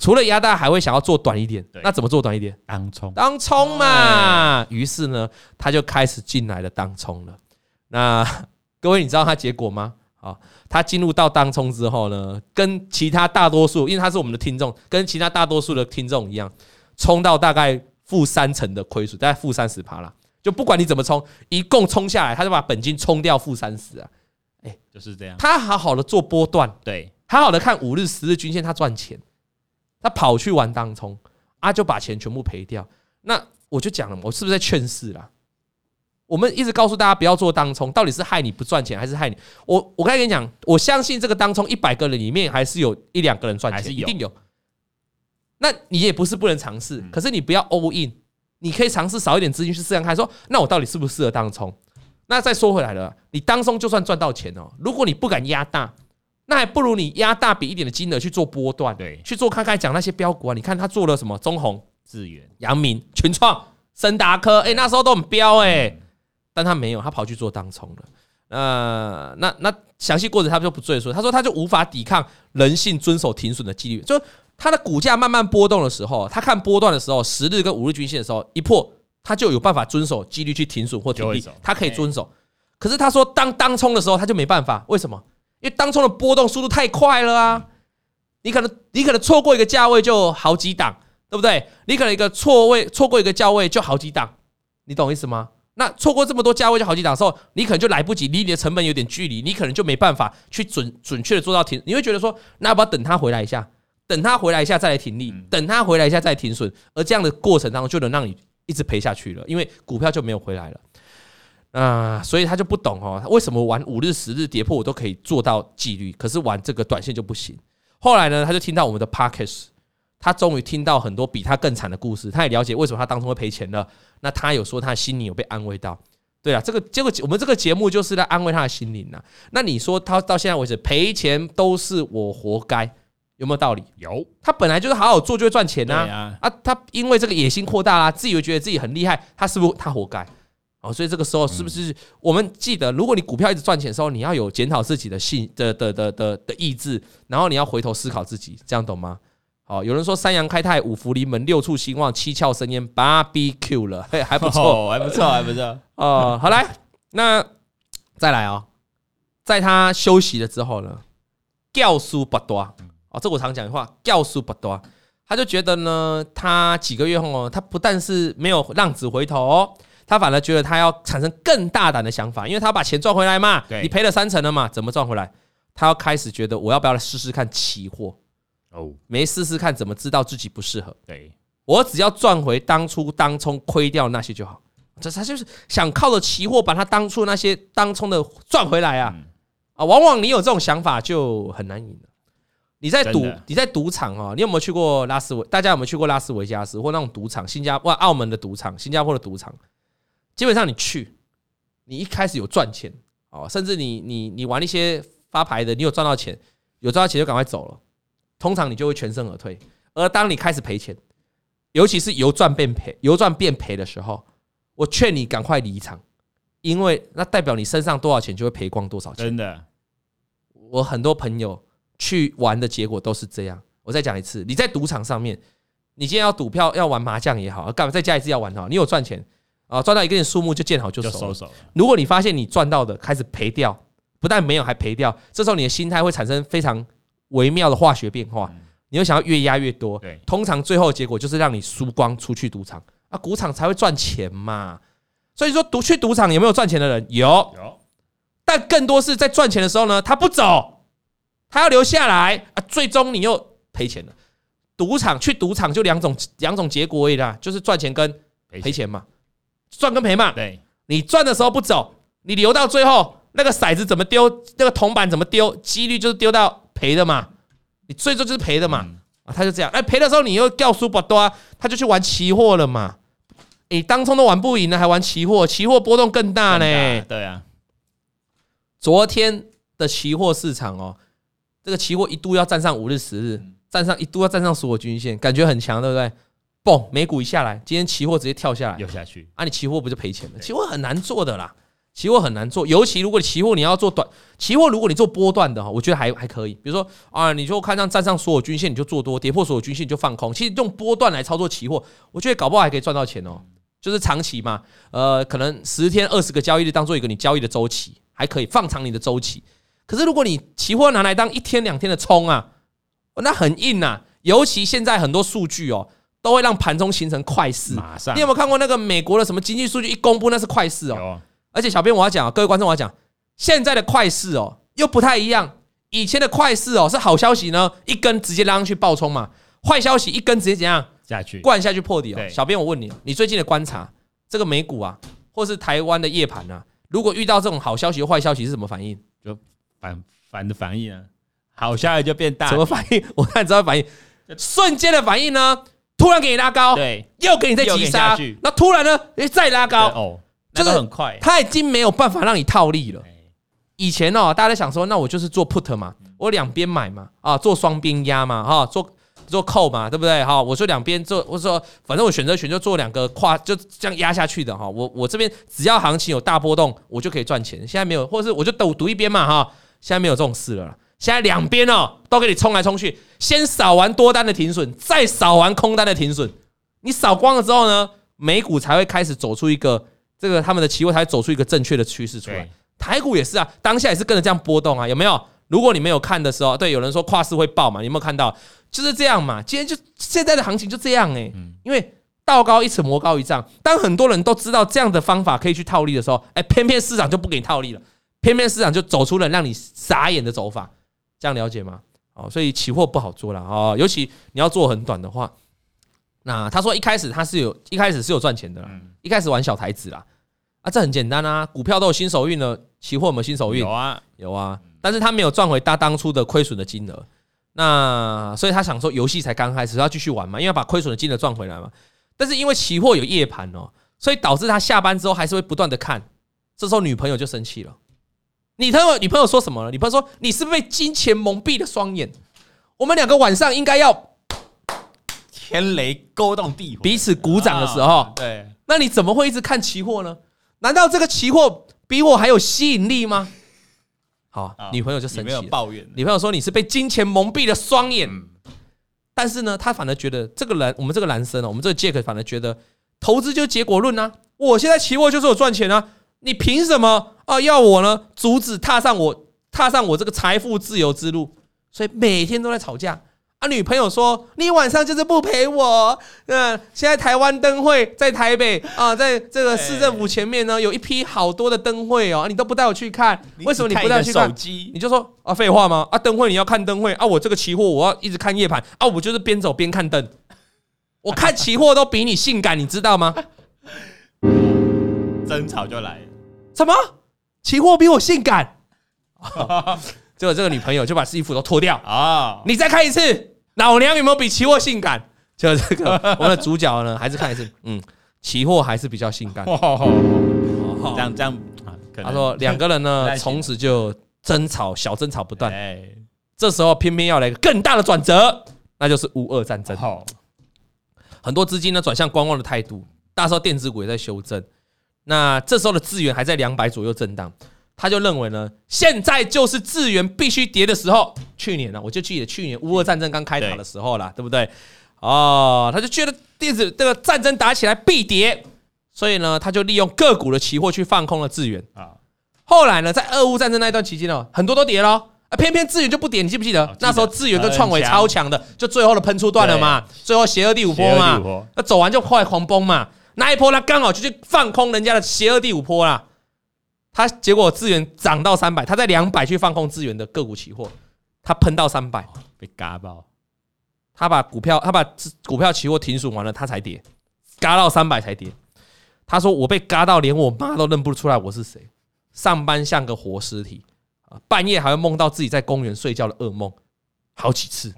除了压大，还会想要做短一点。那怎么做短一点？当冲，当冲嘛。于是呢，他就开始进来了当冲了。那 (laughs) 各位，你知道他结果吗？啊，他进入到当冲之后呢，跟其他大多数，因为他是我们的听众，跟其他大多数的听众一样，冲到大概负三成的亏损，大概负三十趴啦。就不管你怎么冲，一共冲下来，他就把本金冲掉负三十啊。哎，就是这样。他好好的做波段，对，好好的看五日、十日均线，他赚钱。他跑去玩当冲，啊，就把钱全部赔掉。那我就讲了，我是不是在劝世啦？我们一直告诉大家不要做当冲，到底是害你不赚钱，还是害你？我我刚才跟你讲，我相信这个当冲一百个人里面，还是有一两个人赚钱，一定有。那你也不是不能尝试，可是你不要 all in，你可以尝试少一点资金去试试看，说那我到底适不适合当冲？那再说回来了，你当冲就算赚到钱哦，如果你不敢压大，那还不如你压大笔一点的金额去做波段，对，去做看看讲那些标股啊，你看他做了什么？中鸿、智源、阳明、群创、森达科，哎，那时候都很标哎。但他没有，他跑去做当冲了。呃，那那详细过程他就不赘述。他说他就无法抵抗人性遵守停损的纪律，就他的股价慢慢波动的时候，他看波段的时候，十日跟五日均线的时候一破，他就有办法遵守纪律去停损或停利，他可以遵守。可是他说当当冲的时候他就没办法，为什么？因为当冲的波动速度太快了啊！你可能你可能错过一个价位就好几档，对不对？你可能一个错位错过一个价位就好几档，你懂意思吗？那错过这么多价位就好几档的时候，你可能就来不及，离你的成本有点距离，你可能就没办法去准准确的做到停。你会觉得说，那要不要等他回来一下，等他回来一下再来停利，等他回来一下再停损，而这样的过程当中就能让你一直赔下去了，因为股票就没有回来了。啊，所以他就不懂哦，为什么玩五日、十日跌破我都可以做到纪律，可是玩这个短线就不行。后来呢，他就听到我们的 Podcast，他终于听到很多比他更惨的故事，他也了解为什么他当初会赔钱了。那他有说他心里有被安慰到，对啊，这个结果我们这个节目就是在安慰他的心灵呐。那你说他到现在为止赔钱都是我活该，有没有道理？有，他本来就是好好做就会赚钱呐。啊，啊，他因为这个野心扩大啦，自以为觉得自己很厉害，他是不是他活该？哦，所以这个时候是不是我们记得，如果你股票一直赚钱的时候，你要有检讨自己的性的的的的的意志，然后你要回头思考自己，这样懂吗？好，有人说三阳开泰、五福临门、六畜兴旺、七窍生烟、BBQ 了，嘿，还不错，还不错，还不错。哦，好来，那再来哦，在他休息了之后呢，教书不多哦，这我常讲的话，教书不多，他就觉得呢，他几个月后哦，他不但是没有浪子回头哦，他反而觉得他要产生更大胆的想法，因为他把钱赚回来嘛，你赔了三成了嘛，怎么赚回来？他要开始觉得我要不要来试试看期货？哦，没试试看怎么知道自己不适合？对，我只要赚回当初当冲亏掉那些就好。这他就是想靠着期货把他当初那些当冲的赚回来啊！啊，往往你有这种想法就很难赢了。你在赌，你在赌场啊？你有没有去过拉斯维？大家有没有去过拉斯维加斯或那种赌场？新加坡、澳门的赌场，新加坡的赌场，基本上你去，你一开始有赚钱哦，甚至你你你玩一些发牌的，你有赚到钱，有赚到钱就赶快走了。通常你就会全身而退，而当你开始赔钱，尤其是由赚变赔、由赚变赔的时候，我劝你赶快离场，因为那代表你身上多少钱就会赔光多少钱。真的，我很多朋友去玩的结果都是这样。我再讲一次，你在赌场上面，你今天要赌票、要玩麻将也好，干嘛再加一次要玩的话，你有赚钱啊，赚到一定数目就见好就收手。如果你发现你赚到的开始赔掉，不但没有还赔掉，这时候你的心态会产生非常。微妙的化学变化，你又想要越压越多，通常最后结果就是让你输光出去赌场啊，赌场才会赚钱嘛。所以说，赌去赌场有没有赚钱的人？有，有，但更多是在赚钱的时候呢，他不走，他要留下来啊，最终你又赔钱了。赌场去赌场就两种两种结果而已啦，就是赚钱跟赔钱嘛，赚跟赔嘛。对，你赚的时候不走，你留到最后那个骰子怎么丢，那个铜板怎么丢，几率就是丢到。赔的嘛，你最终就是赔的嘛啊，他就这样，哎，赔的时候你又掉书不多，他就去玩期货了嘛。你当冲都玩不赢了，还玩期货，期货波动更大呢。对啊，昨天的期货市场哦，这个期货一度要站上五日、十日，站上一度要站上所有均线，感觉很强，对不对？嘣，美股一下来，今天期货直接跳下来，又下去啊，你期货不就赔钱了？期货很难做的啦。期货很难做，尤其如果你期货你要做短期货，如果你做波段的哈，我觉得还还可以。比如说啊，你就看上站上所有均线你就做多，跌破所有均线你就放空。其实用波段来操作期货，我觉得搞不好还可以赚到钱哦。就是长期嘛，呃，可能十天二十个交易日当做一个你交易的周期，还可以放长你的周期。可是如果你期货拿来当一天两天的冲啊，那很硬呐。尤其现在很多数据哦，都会让盘中形成快势。马上，你有没有看过那个美国的什么经济数据一公布，那是快势哦。而且小编我要讲，各位观众我要讲，现在的快市哦又不太一样。以前的快市哦是好消息呢，一根直接拉上去爆冲嘛；坏消息一根直接怎样下去。灌下去破底哦。小编我问你，你最近的观察，这个美股啊，或是台湾的夜盘啊，如果遇到这种好消息或坏消息是什么反应？就反反的反应啊，好消息就变大，什么反应？我看你知道反应，瞬间的反应呢，突然给你拉高，对，又给你再急杀，那突然呢，诶，再拉高，哦，就是很快，他已经没有办法让你套利了。以前哦，大家在想说，那我就是做 put 嘛，我两边买嘛，啊，做双边压嘛，哈，做做 call 嘛，对不对？哈，我说两边做，我说反正我选择权就做两个跨，就这样压下去的哈。我我这边只要行情有大波动，我就可以赚钱。现在没有，或者是我就赌赌一边嘛，哈。现在没有这种事了。现在两边哦都给你冲来冲去，先扫完多单的停损，再扫完空单的停损。你扫光了之后呢，美股才会开始走出一个这个他们的期货才会走出一个正确的趋势出来。台股也是啊，当下也是跟着这样波动啊，有没有？如果你没有看的时候，对，有人说跨市会爆嘛，你有没有看到？就是这样嘛。今天就现在的行情就这样哎，因为道高一尺魔高一丈。当很多人都知道这样的方法可以去套利的时候，哎，偏偏市场就不给你套利了，偏偏市场就走出了让你傻眼的走法。这样了解吗？哦，所以期货不好做了啊，尤其你要做很短的话。那他说一开始他是有一开始是有赚钱的，一开始玩小台子啦。啊，这很简单啊，股票都有新手运了，期货有没有新手运？有啊，有啊，但是他没有赚回他当初的亏损的金额，那所以他想说，游戏才刚开始，要继续玩嘛，因为要把亏损的金额赚回来嘛。但是因为期货有夜盘哦，所以导致他下班之后还是会不断的看，这时候女朋友就生气了。你朋友女朋友说什么了？女朋友说，你是不是被金钱蒙蔽了双眼？我们两个晚上应该要天雷勾动地火，彼此鼓掌的时候，对，那你怎么会一直看期货呢？难道这个期货比我还有吸引力吗？好，女朋友就生气了，抱怨。女朋友说你是被金钱蒙蔽了双眼，但是呢，他反而觉得这个人，我们这个男生哦，我们这个杰克反而觉得投资就是结果论啊。我现在期货就是我赚钱啊，你凭什么啊要我呢阻止踏上我踏上我这个财富自由之路？所以每天都在吵架。啊，女朋友说：“你晚上就是不陪我。”嗯，现在台湾灯会在台北啊，在这个市政府前面呢，有一批好多的灯会哦，你都不带我去看，为什么你不带我去看？你就说啊，废话吗？啊，灯会你要看灯会啊，我这个期货我要一直看夜盘啊，我就是边走边看灯，我看期货都比你性感，你知道吗？(laughs) 争吵就来了，什么？期货比我性感？(laughs) 结果这个女朋友就把衣服都脱掉啊！你再看一次，老娘有没有比期货性感？就这个我们的主角呢，还是看一次，嗯，期货还是比较性感。这样这样，他说两个人呢，(laughs) 从此就争吵，小争吵不断。这时候偏偏要来一个更大的转折，那就是乌俄战争。很多资金呢转向观望的态度，大时候电子股也在修正。那这时候的资源还在两百左右震荡。他就认为呢，现在就是资源必须跌的时候。去年呢，我就记得去年乌俄战争刚开打的时候啦，对不对？哦，他就觉得电子这个战争打起来必跌，所以呢，他就利用个股的期货去放空了资源啊。后来呢，在俄乌战争那一段期间呢，很多都跌了，啊，偏偏资源就不跌。你记不记得那时候资源跟创维超强的，就最后的喷出段了嘛？最后邪恶第五波嘛，那走完就快狂崩嘛。那一波他刚好就去放空人家的邪恶第五波啦。他结果资源涨到三百，他在两百去放空资源的个股期货，他喷到三百，被嘎爆。他把股票，他把股票期货停损完了，他才跌，嘎到三百才跌。他说：“我被嘎到连我妈都认不出来我是谁，上班像个活尸体啊，半夜还会梦到自己在公园睡觉的噩梦，好几次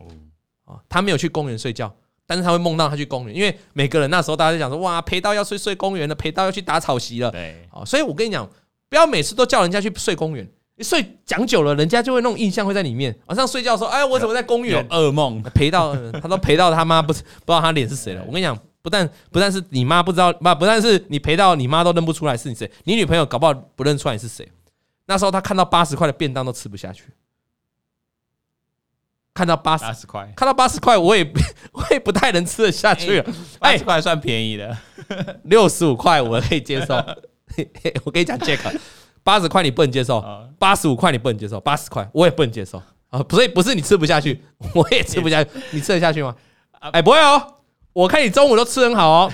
啊。他没有去公园睡觉，但是他会梦到他去公园，因为每个人那时候大家就讲说，哇，赔到要睡睡公园了，赔到要去打草席了，对啊。所以我跟你讲。”不要每次都叫人家去睡公园，你睡讲久了，人家就会那种印象会在里面。晚上睡觉的时候，哎，我怎么在公园？噩梦陪到，(laughs) 他都陪到他妈不不知道他脸是谁了。我跟你讲，不但不但是你妈不知道，不不但是你陪到你妈都认不出来是你谁，你女朋友搞不好不认出来你是谁。那时候他看到八十块的便当都吃不下去，看到八十块，看到八十块，我也 (laughs) 我也不太能吃得下去了。八十块算便宜的，六十五块我可以接受。(laughs) 我跟你讲，Jack，八十块你不能接受，八十五块你不能接受，八十块我也不能接受啊！不是不是你吃不下去，我也吃不下去，你吃得下去吗？哎，不会哦，我看你中午都吃很好哦。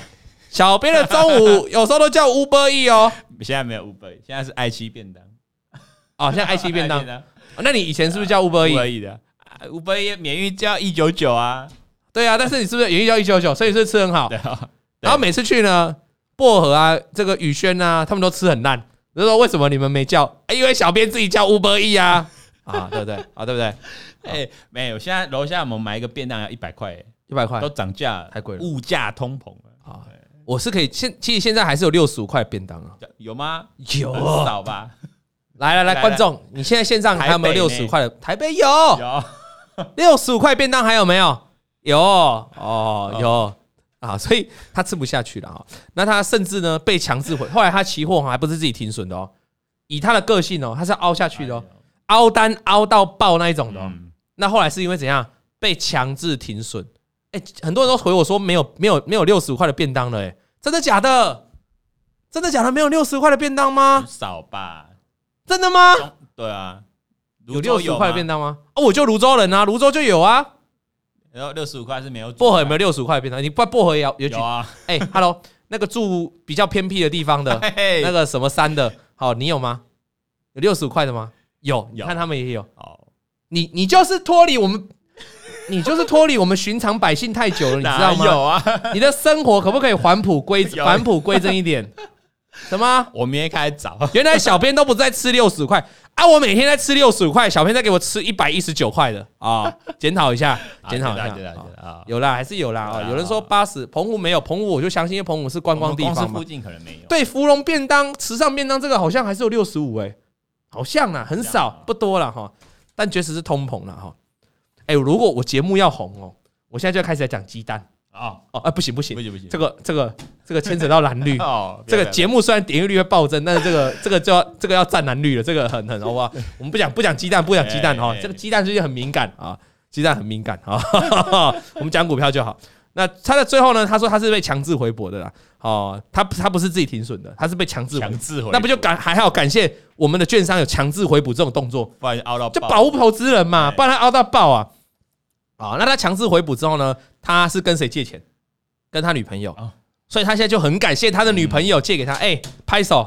小编的中午 (laughs) 有时候都叫 Uber Eats 哦。现在没有 Uber Eats，现在是爱妻便当。哦，现在爱妻便当。那你以前是不是叫 Uber Eats 的？Uber Eats 免运叫一九九啊。对啊，但是你是不是免运叫一九九？所以是吃很好。然后每次去呢，薄荷啊，这个宇轩啊，他们都吃很烂。就说为什么你们没叫？因为小编自己叫 Uber Eats 啊。(laughs) 啊，对不对？啊，对不对？哎，没有，现在楼下我们买一个便当要一百块，一百块都涨价，太贵了，物价通膨了啊。我是可以现，其实现在还是有六十五块便当啊，有吗？有，少吧。来来来，观众，你现在线上还有没有六十块的？台北有，有 (laughs) 六十五块便当还有没有？有哦，有啊，所以他吃不下去了啊。那他甚至呢被强制回，后来他期货还不是自己停损的哦，以他的个性哦，他是要凹下去的哦，凹单凹到爆那一种的哦。那后来是因为怎样被强制停损？哎，很多人都回我说没有没有没有六十五块的便当了，哎，真的假的？真的假的？没有六十块的便当吗？少吧。真的吗？对啊，有六十块的便当吗？哦，我就泸州人啊，泸州就有啊。然后六十五块是没有薄荷有没有六十五块便当？你不薄荷也要有有啊？哎，Hello，那个住比较偏僻的地方的，(laughs) 那个什么山的，好，你有吗？有六十五块的吗？有，你看他们也有。哦，你你就是脱离我们，你就是脱离我们寻常百姓太久了，你知道吗？有啊，你的生活可不可以返璞归 (laughs) 返璞归真一点？什么？我明天开始找。原来小编都不在吃六十五块啊！我每天在吃六十五块，小编在给我吃一百一十九块的啊！检讨一下，检讨一下啊！有啦，还是有啦啊！有人说八十，澎湖没有，澎湖我就相信，因为澎湖是观光地方嘛。附近可能没有。对，芙蓉便当、池上便当这个好像还是有六十五哎，好像啊，很少，不多了哈。但确实是通膨了哈。哎，如果我节目要红哦，我现在就要开始来讲鸡蛋。哦哦，哎，不行不行不行不行，这个这个这个牵扯到蓝绿 (laughs) 哦。这个节目虽然点击率会暴增，但是这个 (laughs) 这个就要这个要占蓝绿了，这个很很好吧？(laughs) 我们不讲不讲鸡蛋，不讲鸡蛋哈。这个鸡蛋最近很敏感啊，鸡蛋很敏感啊。我们讲股票就好。那他的最后呢？他说他是被强制回补的啦。哦，他他不是自己停损的，他是被强制强制回。那不就感还好？感谢我们的券商有强制回补这种动作，不然凹到就保护投资人嘛，不然他凹到爆啊。啊，那他强制回补之后呢？他是跟谁借钱？跟他女朋友，所以他现在就很感谢他的女朋友借给他。哎，拍手。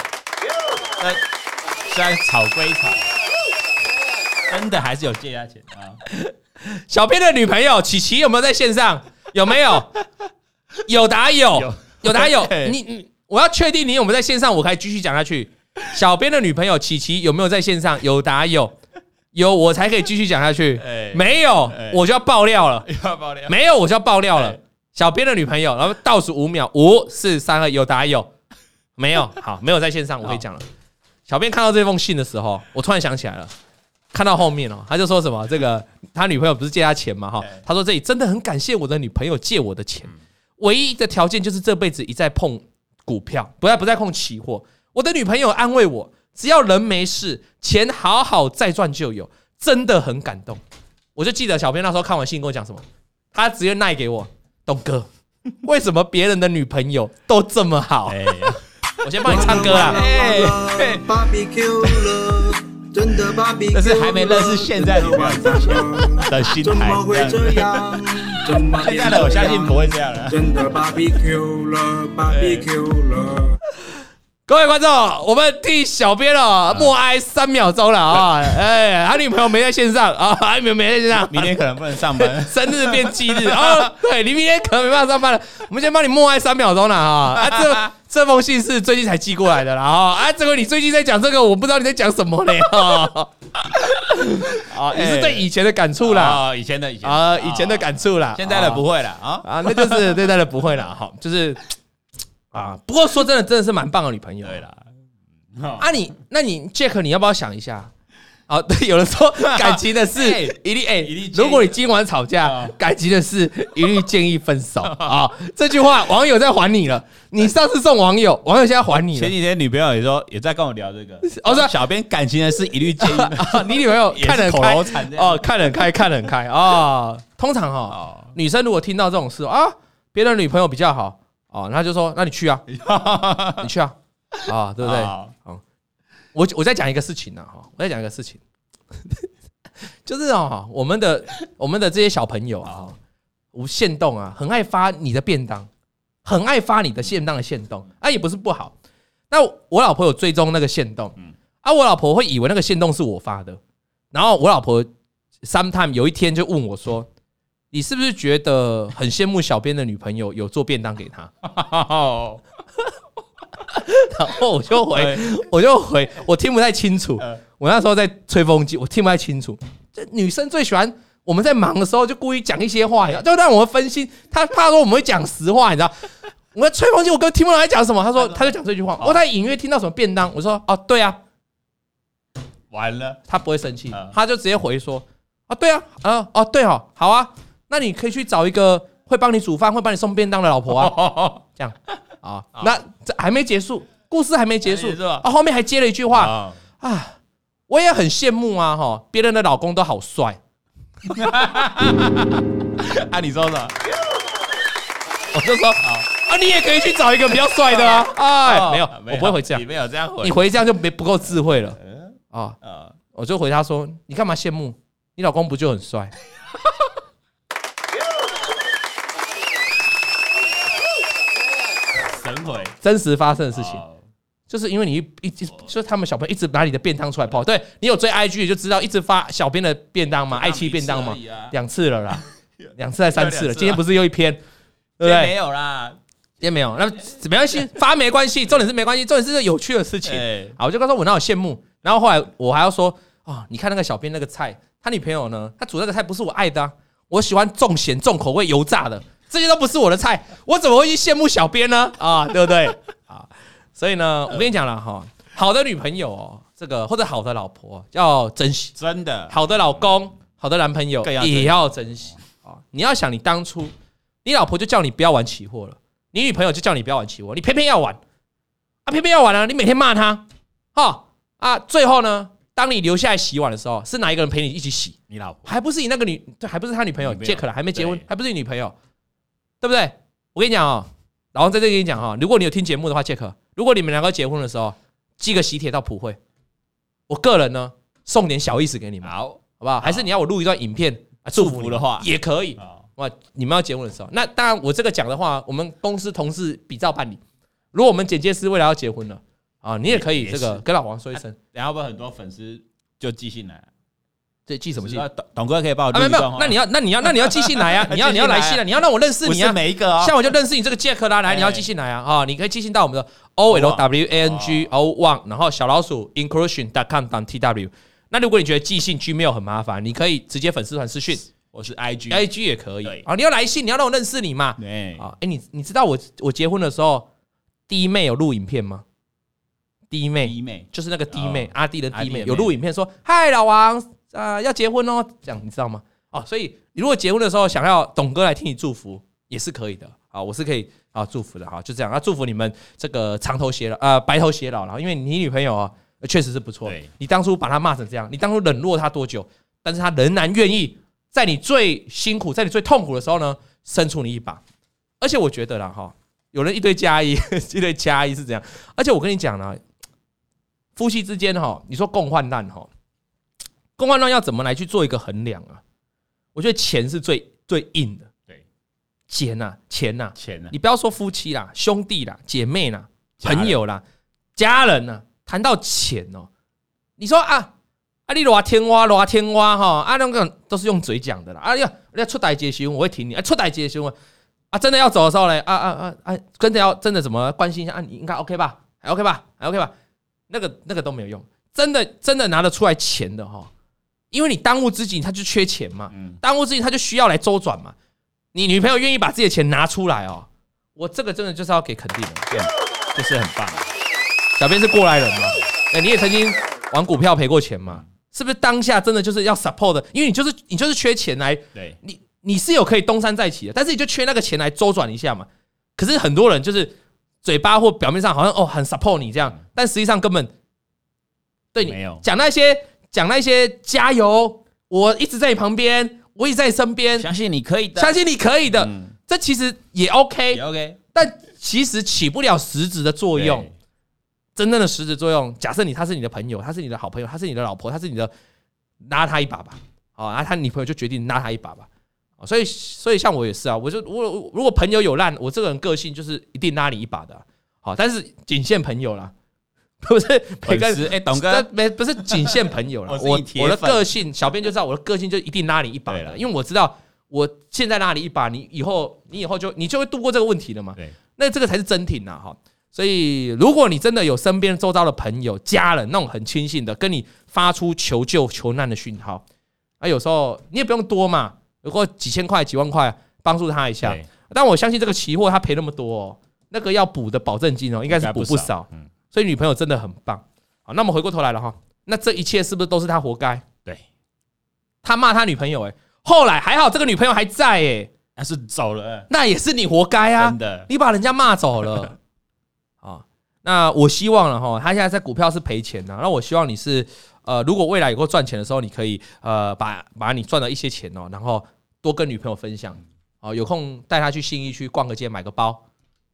那虽然吵归吵，真的还是有借他钱啊。小编的女朋友琪琪有没有在线上？有没有？(laughs) 有答有，有答有。(laughs) 你你，我要确定你有没有在线上，我可以继续讲下去。小编的女朋友琪琪有没有在线上？有答有。有我才可以继续讲下去，(laughs) 没有我就要爆料了，(laughs) 没有我就要爆料了。小编的女朋友，然后倒数五秒，五四三二，有答有，没有 (laughs) 好，没有在线上，我可以讲了。小编看到这封信的时候，我突然想起来了，看到后面哦，他就说什么这个他女朋友不是借他钱嘛？哈，他说这里真的很感谢我的女朋友借我的钱，唯一的条件就是这辈子一再碰股票，不再不再碰期货。我的女朋友安慰我。只要人没事，钱好好再赚就有，真的很感动。我就记得小编那时候看完信跟我讲什么，他直接赖给我，东哥，(laughs) 为什么别人的女朋友都这么好？欸、我先帮你唱歌啦。但是 (laughs) 还没认识现在女朋友。之前的心态，现在的我相信不会这样了。真的各位观众，我们替小编哦默哀三秒钟了啊！哎，他女朋友没在线上啊，他女朋友没在线上，(laughs) 明天可能不能上班，(laughs) 生日变忌日啊！对，你明天可能没办法上班了，我们先帮你默哀三秒钟了啊！啊，这 (laughs) 这封信是最近才寄过来的了啊！啊，这个你最近在讲这个，我不知道你在讲什么嘞啊！啊，你是对以前的感触啦，啊，以前的以前啊，以前的感触啦，现在的不会了啊啊，那就是现在的不会了，好，就是。啊，不过说真的，真的是蛮棒的女朋友。对啦，啊你，那你 Jack，你要不要想一下？啊，(laughs) 对，有人说 (laughs) 感情的事一律哎，如果你今晚吵架，感情的事一律建议分手 (laughs) 啊。这句话网友在还你了，你上次送网友，网友现在还你了。前几天女朋友也说也在跟我聊这个，我说小编感情的事一律建议。你女朋友看得很开哦，看得很开，看得很开啊。通常哈，女生如果听到这种事啊，别的女朋友比较好。哦，那就说，那你去啊，(laughs) 你去啊，啊，对不对？啊，我我再讲一个事情呢，哈，我再讲一个事情，(laughs) 就是哦，我们的我们的这些小朋友啊，无限动啊，很爱发你的便当，很爱发你的限当的限动，啊，也不是不好。那我老婆有追踪那个限动，啊，我老婆会以为那个限动是我发的，然后我老婆 sometime 有一天就问我说：“你是不是觉得很羡慕小编的女朋友有做便当给他？” (laughs) 然后我就回，我就回，我听不太清楚。我那时候在吹风机，我听不太清楚。这女生最喜欢我们在忙的时候就故意讲一些话，就让我们分心。她怕说我们会讲实话，你知道。我在吹风机，我根本听不懂在讲什么。他说，他就讲这句话。我在隐约听到什么便当。我说，哦，对啊，完了，他不会生气，他就直接回说，啊，对啊，啊，哦，对哦，好啊，那你可以去找一个会帮你煮饭、会帮你送便当的老婆啊。(laughs) 这样啊，那这还没结束，故事还没结束啊，后面还接了一句话啊，我也很羡慕啊，哈，别人的老公都好帅。(laughs) 啊，你说什么？我就说好。啊，你也可以去找一个比较帅的啊！(laughs) 哎，没有，我不会回这样，你没有这样回，你回这样就没不够智慧了啊啊！我就回他说：“你干嘛羡慕？你老公不就很帅？”神回，真实发生的事情，就是因为你一直就是他们小朋友一直拿你的便当出来泡，对你有追 IG 就知道，一直发小编的便当嘛，爱妻便当嘛，两次了啦，(laughs) 两次还三次了，今天不是又一篇，对不对？没有啦。今天没有，那没关系，发没关系，(laughs) 重点是没关系，重点是有趣的事情。好，我就告诉我哪有羡慕，然后后来我还要说啊，你看那个小编那个菜，他女朋友呢，他煮那个菜不是我爱的，我喜欢重咸重口味油炸的，这些都不是我的菜，我怎么会去羡慕小编呢？啊，对不对？啊，所以呢，我跟你讲了哈，好的女朋友哦，这个或者好的老婆要珍惜，真的，好的老公、好的男朋友也要珍惜啊！你要想，你当初你老婆就叫你不要玩期货了。你女朋友就叫你不要玩期货，你偏偏要玩，啊，偏偏要玩啊？你每天骂她，哈啊，最后呢，当你留下来洗碗的时候，是哪一个人陪你一起洗？你老婆，还不是你那个女，对，还不是他女朋友杰克了，还没结婚，还不是你女朋友，对不对？我跟你讲哦，老王在这里跟你讲哈，如果你有听节目的话，杰克，如果你们两个结婚的时候，寄个喜帖到普惠，我个人呢送点小意思给你们，好，好不好？还是你要我录一段影片祝福的话也可以。哇！你们要结婚的时候，那当然我这个讲的话，我们公司同事比照办理。如果我们剪接师未来要结婚了啊，你也可以这个跟老王说一声。然后不很多粉丝就寄信来，这寄什么信？董董哥可以帮我啊？没有没有，那你要那你要那你要寄信来啊！(laughs) 你要你要来信啊！你要让我认识你啊！每一个像我就认识你这个杰克啦，来你要寄信来啊！啊，你可以寄信到我们的 O L W A N G O One，然后小老鼠 inclusion dot com dot T W。那如果你觉得寄信 Gmail 很麻烦，你可以直接粉丝团私讯。我是 I G，I G 也可以啊。你要来信，你要让我认识你嘛？对啊。哎，你你知道我我结婚的时候，弟妹有录影片吗？弟妹，弟妹就是那个弟妹，阿弟的弟妹有录影片说：“嗨，老王啊，要结婚哦。”这样你知道吗？哦，所以你如果结婚的时候想要董哥来替你祝福，也是可以的啊。我是可以啊祝福的哈，就这样啊，祝福你们这个长头偕老呃白头偕老了。因为你女朋友啊确实是不错，你当初把她骂成这样，你当初冷落她多久，但是她仍然愿意。在你最辛苦、在你最痛苦的时候呢，伸出你一把。而且我觉得啦，哈，有人一堆加一，(laughs) 一堆加一是这样。而且我跟你讲呢，夫妻之间哈，你说共患难哈，共患难要怎么来去做一个衡量啊？我觉得钱是最最硬的。对，钱呐，钱呐，钱呐。你不要说夫妻啦、兄弟啦、姐妹啦、朋友啦、家人呐，谈到钱哦，你说啊。啊，你罗天蛙罗天蛙哈，啊，那个都是用嘴讲的啦。啊，要要出代志的时，我会挺你。啊，出代志的时候，啊，真的要走的时候嘞，啊啊啊啊，跟着要真的怎么关心一下啊？你应该 OK 吧？还 OK 吧？还 OK 吧？那个那个都没有用，真的真的拿得出来钱的哈，因为你当务之急他就缺钱嘛，当务之急他就需要来周转嘛。你女朋友愿意把自己的钱拿出来哦，我这个真的就是要给肯定的，对，就是很棒。小编是过来人嘛，哎，你也曾经玩股票赔过钱嘛？是不是当下真的就是要 support 的？因为你就是你就是缺钱来，对，你你是有可以东山再起的，但是你就缺那个钱来周转一下嘛。可是很多人就是嘴巴或表面上好像哦很 support 你这样，但实际上根本对你讲那些讲那些加油，我一直在你旁边，我一直在你身边，相信你可以的，相信你可以的，这其实也 OK，也 OK，但其实起不了实质的作用。真正的实质作用，假设你他是你的朋友，他是你的好朋友，他是你的老婆，他是你的，拉他一把吧，啊，然后他女朋友就决定拉他一把吧，所以所以像我也是啊，我就我如果朋友有难，我这个人个性就是一定拉你一把的，好，但是仅限朋友啦，(laughs) 不是每个哎，董哥，没不是仅限朋友了。(laughs) 我我的个性，小编就知道我的个性就一定拉你一把了，因为我知道我现在拉你一把，你以后你以后就你就会度过这个问题了嘛。对，那这个才是真挺呐哈。所以如果你真的有身边周遭的朋友、家人那种很亲信的，跟你发出求救、求难的讯号，啊，有时候你也不用多嘛，如果几千块、几万块帮助他一下。但我相信这个期货他赔那么多，哦那个要补的保证金哦，应该是补不少。嗯。所以女朋友真的很棒，好，那么回过头来了哈，那这一切是不是都是他活该？对，他骂他女朋友，哎，后来还好这个女朋友还在，哎，还是走了，那也是你活该啊，真的，你把人家骂走了，(laughs) 啊，那我希望了哈，他现在在股票是赔钱的，那我希望你是呃，如果未来以后赚钱的时候，你可以呃把把你赚的一些钱哦，然后多跟女朋友分享，哦，有空带她去信义区逛个街，买个包。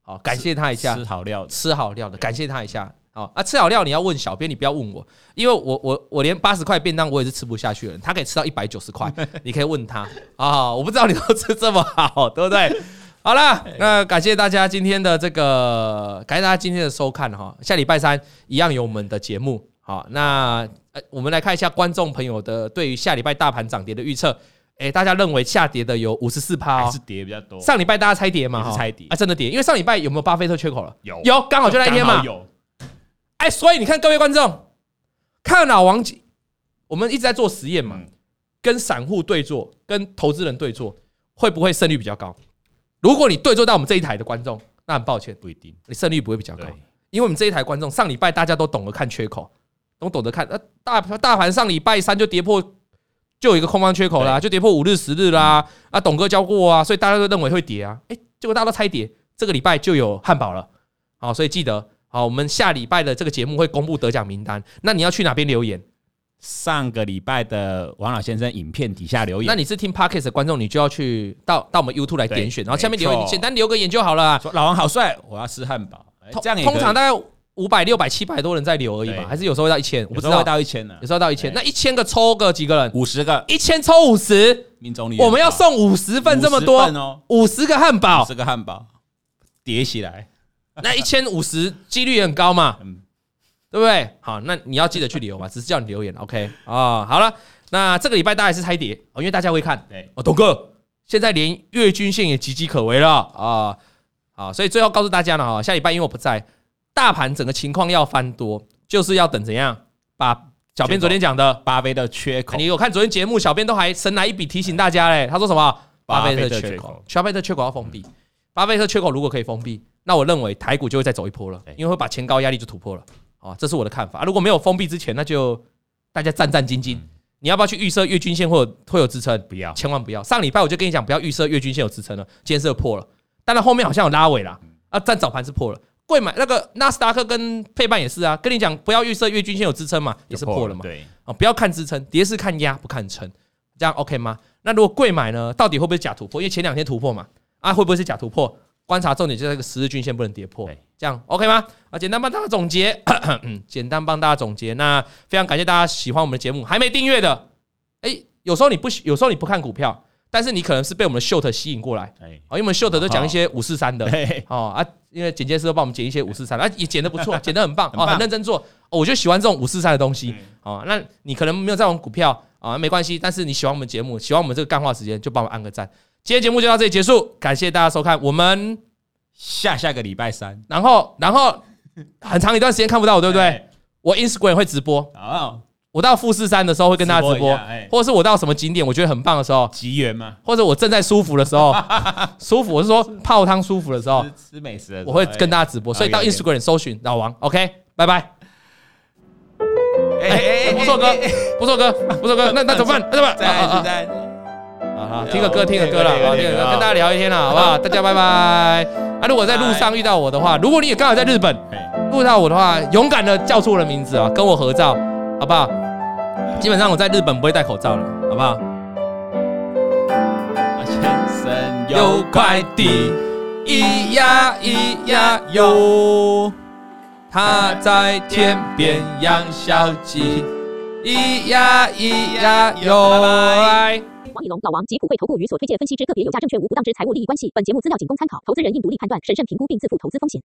好，感谢他一下。吃好料，吃好料的，感谢他一下。好啊，吃好料你要问小编，你不要问我，因为我我我连八十块便当我也是吃不下去了。他可以吃到一百九十块，你可以问他啊。我不知道你都吃这么好，对不对？好了，那感谢大家今天的这个，感谢大家今天的收看哈。下礼拜三一样有我们的节目。好，那呃我们来看一下观众朋友的对于下礼拜大盘涨跌的预测。哎，大家认为下跌的有五十四趴，还是跌比较多？上礼拜大家猜跌嘛？猜跌啊，真的跌，因为上礼拜有没有巴菲特缺口了？有，有，刚好就那一天嘛。有，哎，所以你看各位观众，看老王，我们一直在做实验嘛，跟散户对坐，跟投资人对坐，会不会胜率比较高？如果你对坐到我们这一台的观众，那很抱歉，不一定，你胜率不会比较高，因为我们这一台观众上礼拜大家都懂得看缺口，都懂得看，呃，大大盘上礼拜三就跌破。就有一个空方缺口啦，就跌破五日、十日啦。啊，董哥教过啊，所以大家都认为会跌啊。诶，结果大家都猜跌，这个礼拜就有汉堡了。好，所以记得，好，我们下礼拜的这个节目会公布得奖名单。那你要去哪边留言？上个礼拜的王老先生影片底下留言。那你是听 Podcast 的观众，你就要去到到我们 YouTube 来点选，然后下面留言，你简单留个言就好了。说老王好帅，我要吃汉堡。这样通常大概。五百、六百、七百多人在留而已嘛，还是有时候会到一千？我不知道会到一千呢，有时候到一千。那一千个抽个几个人？五十个，一千抽五十，命中率。我们要送五十份这么多哦，五十个汉堡，五十个汉堡叠起来，那一千五十几率也很高嘛，对不对？好，那你要记得去留嘛，只是叫你留言，OK 啊？好了，那这个礼拜大概是猜碟哦，因为大家会看。对哦，董哥，现在连月均线也岌岌可危了啊！好，所以最后告诉大家了哈，下礼拜因为我不在。大盘整个情况要翻多，就是要等怎样？把小编昨天讲的巴菲特缺口，你有看昨天节目？小编都还神来一笔提醒大家嘞。他说什么？巴菲特缺口，巴菲特缺口要封闭。巴菲特缺口如果可以封闭，那我认为台股就会再走一波了，因为会把前高压力就突破了。啊，这是我的看法。如果没有封闭之前，那就大家战战兢兢。你要不要去预设月均线会有会有支撑？不要，千万不要。上礼拜我就跟你讲，不要预设月均线有支撑了。今天是破了，但是后面好像有拉尾啦。啊，站早盘是破了。贵买那个纳斯达克跟配半也是啊，跟你讲不要预设月均线有支撑嘛，也是破了嘛。对啊，不要看支撑，跌是看压不看撑，这样 OK 吗？那如果贵买呢，到底会不会假突破？因为前两天突破嘛，啊会不会是假突破？观察重点就是那个十日均线不能跌破，这样 OK 吗？啊，简单帮大家总结，嗯，(coughs) 简单帮大家总结。那非常感谢大家喜欢我们的节目，还没订阅的，哎，有时候你不有时候你不看股票。但是你可能是被我们的 short 吸引过来，因为我们 short 都讲一些五四三的，哦啊，因为剪接师都帮我们剪一些五四三，啊也剪得不错，(laughs) 剪得很棒，哦很认真做，我就喜欢这种五四三的东西，哦，那你可能没有在玩股票啊，没关系，但是你喜欢我们节目，喜欢我们这个干话时间，就帮我们按个赞。今天节目就到这里结束，感谢大家收看，我们下下个礼拜三，然后然后很长一段时间看不到我，对不对？我 Instagram 会直播。我到富士山的时候会跟大家直播，或者是我到什么景点我觉得很棒的时候，吉原嘛，或者我正在舒服的时候，(laughs) 舒服我是说泡汤舒服的时候，吃美食，我会跟大家直播，所以到 Instagram 搜寻老王，OK，拜拜。哎哎，不错哥，不错哥，不错哥，那那怎么办？那怎么办？(laughs) 在在，好好听个歌，听个歌了，好听个歌，跟大家聊一天了，好不好？(laughs) 大家拜拜。啊，如果在路上遇到我的话，如果你也刚好在日本遇到我的话，勇敢的叫出我的名字啊，跟我合照，好不好？基本上我在日本不会戴口罩了，好不好？先生有快递，咿呀咿呀哟，他在天边养小鸡，咿呀咿呀哟。王以龙、老王及普惠投顾与所推荐分析之个别有价证券无不当之财务利益关系。本节目资料仅供参考，投资人应独立判断、审慎评估并自负投资风险。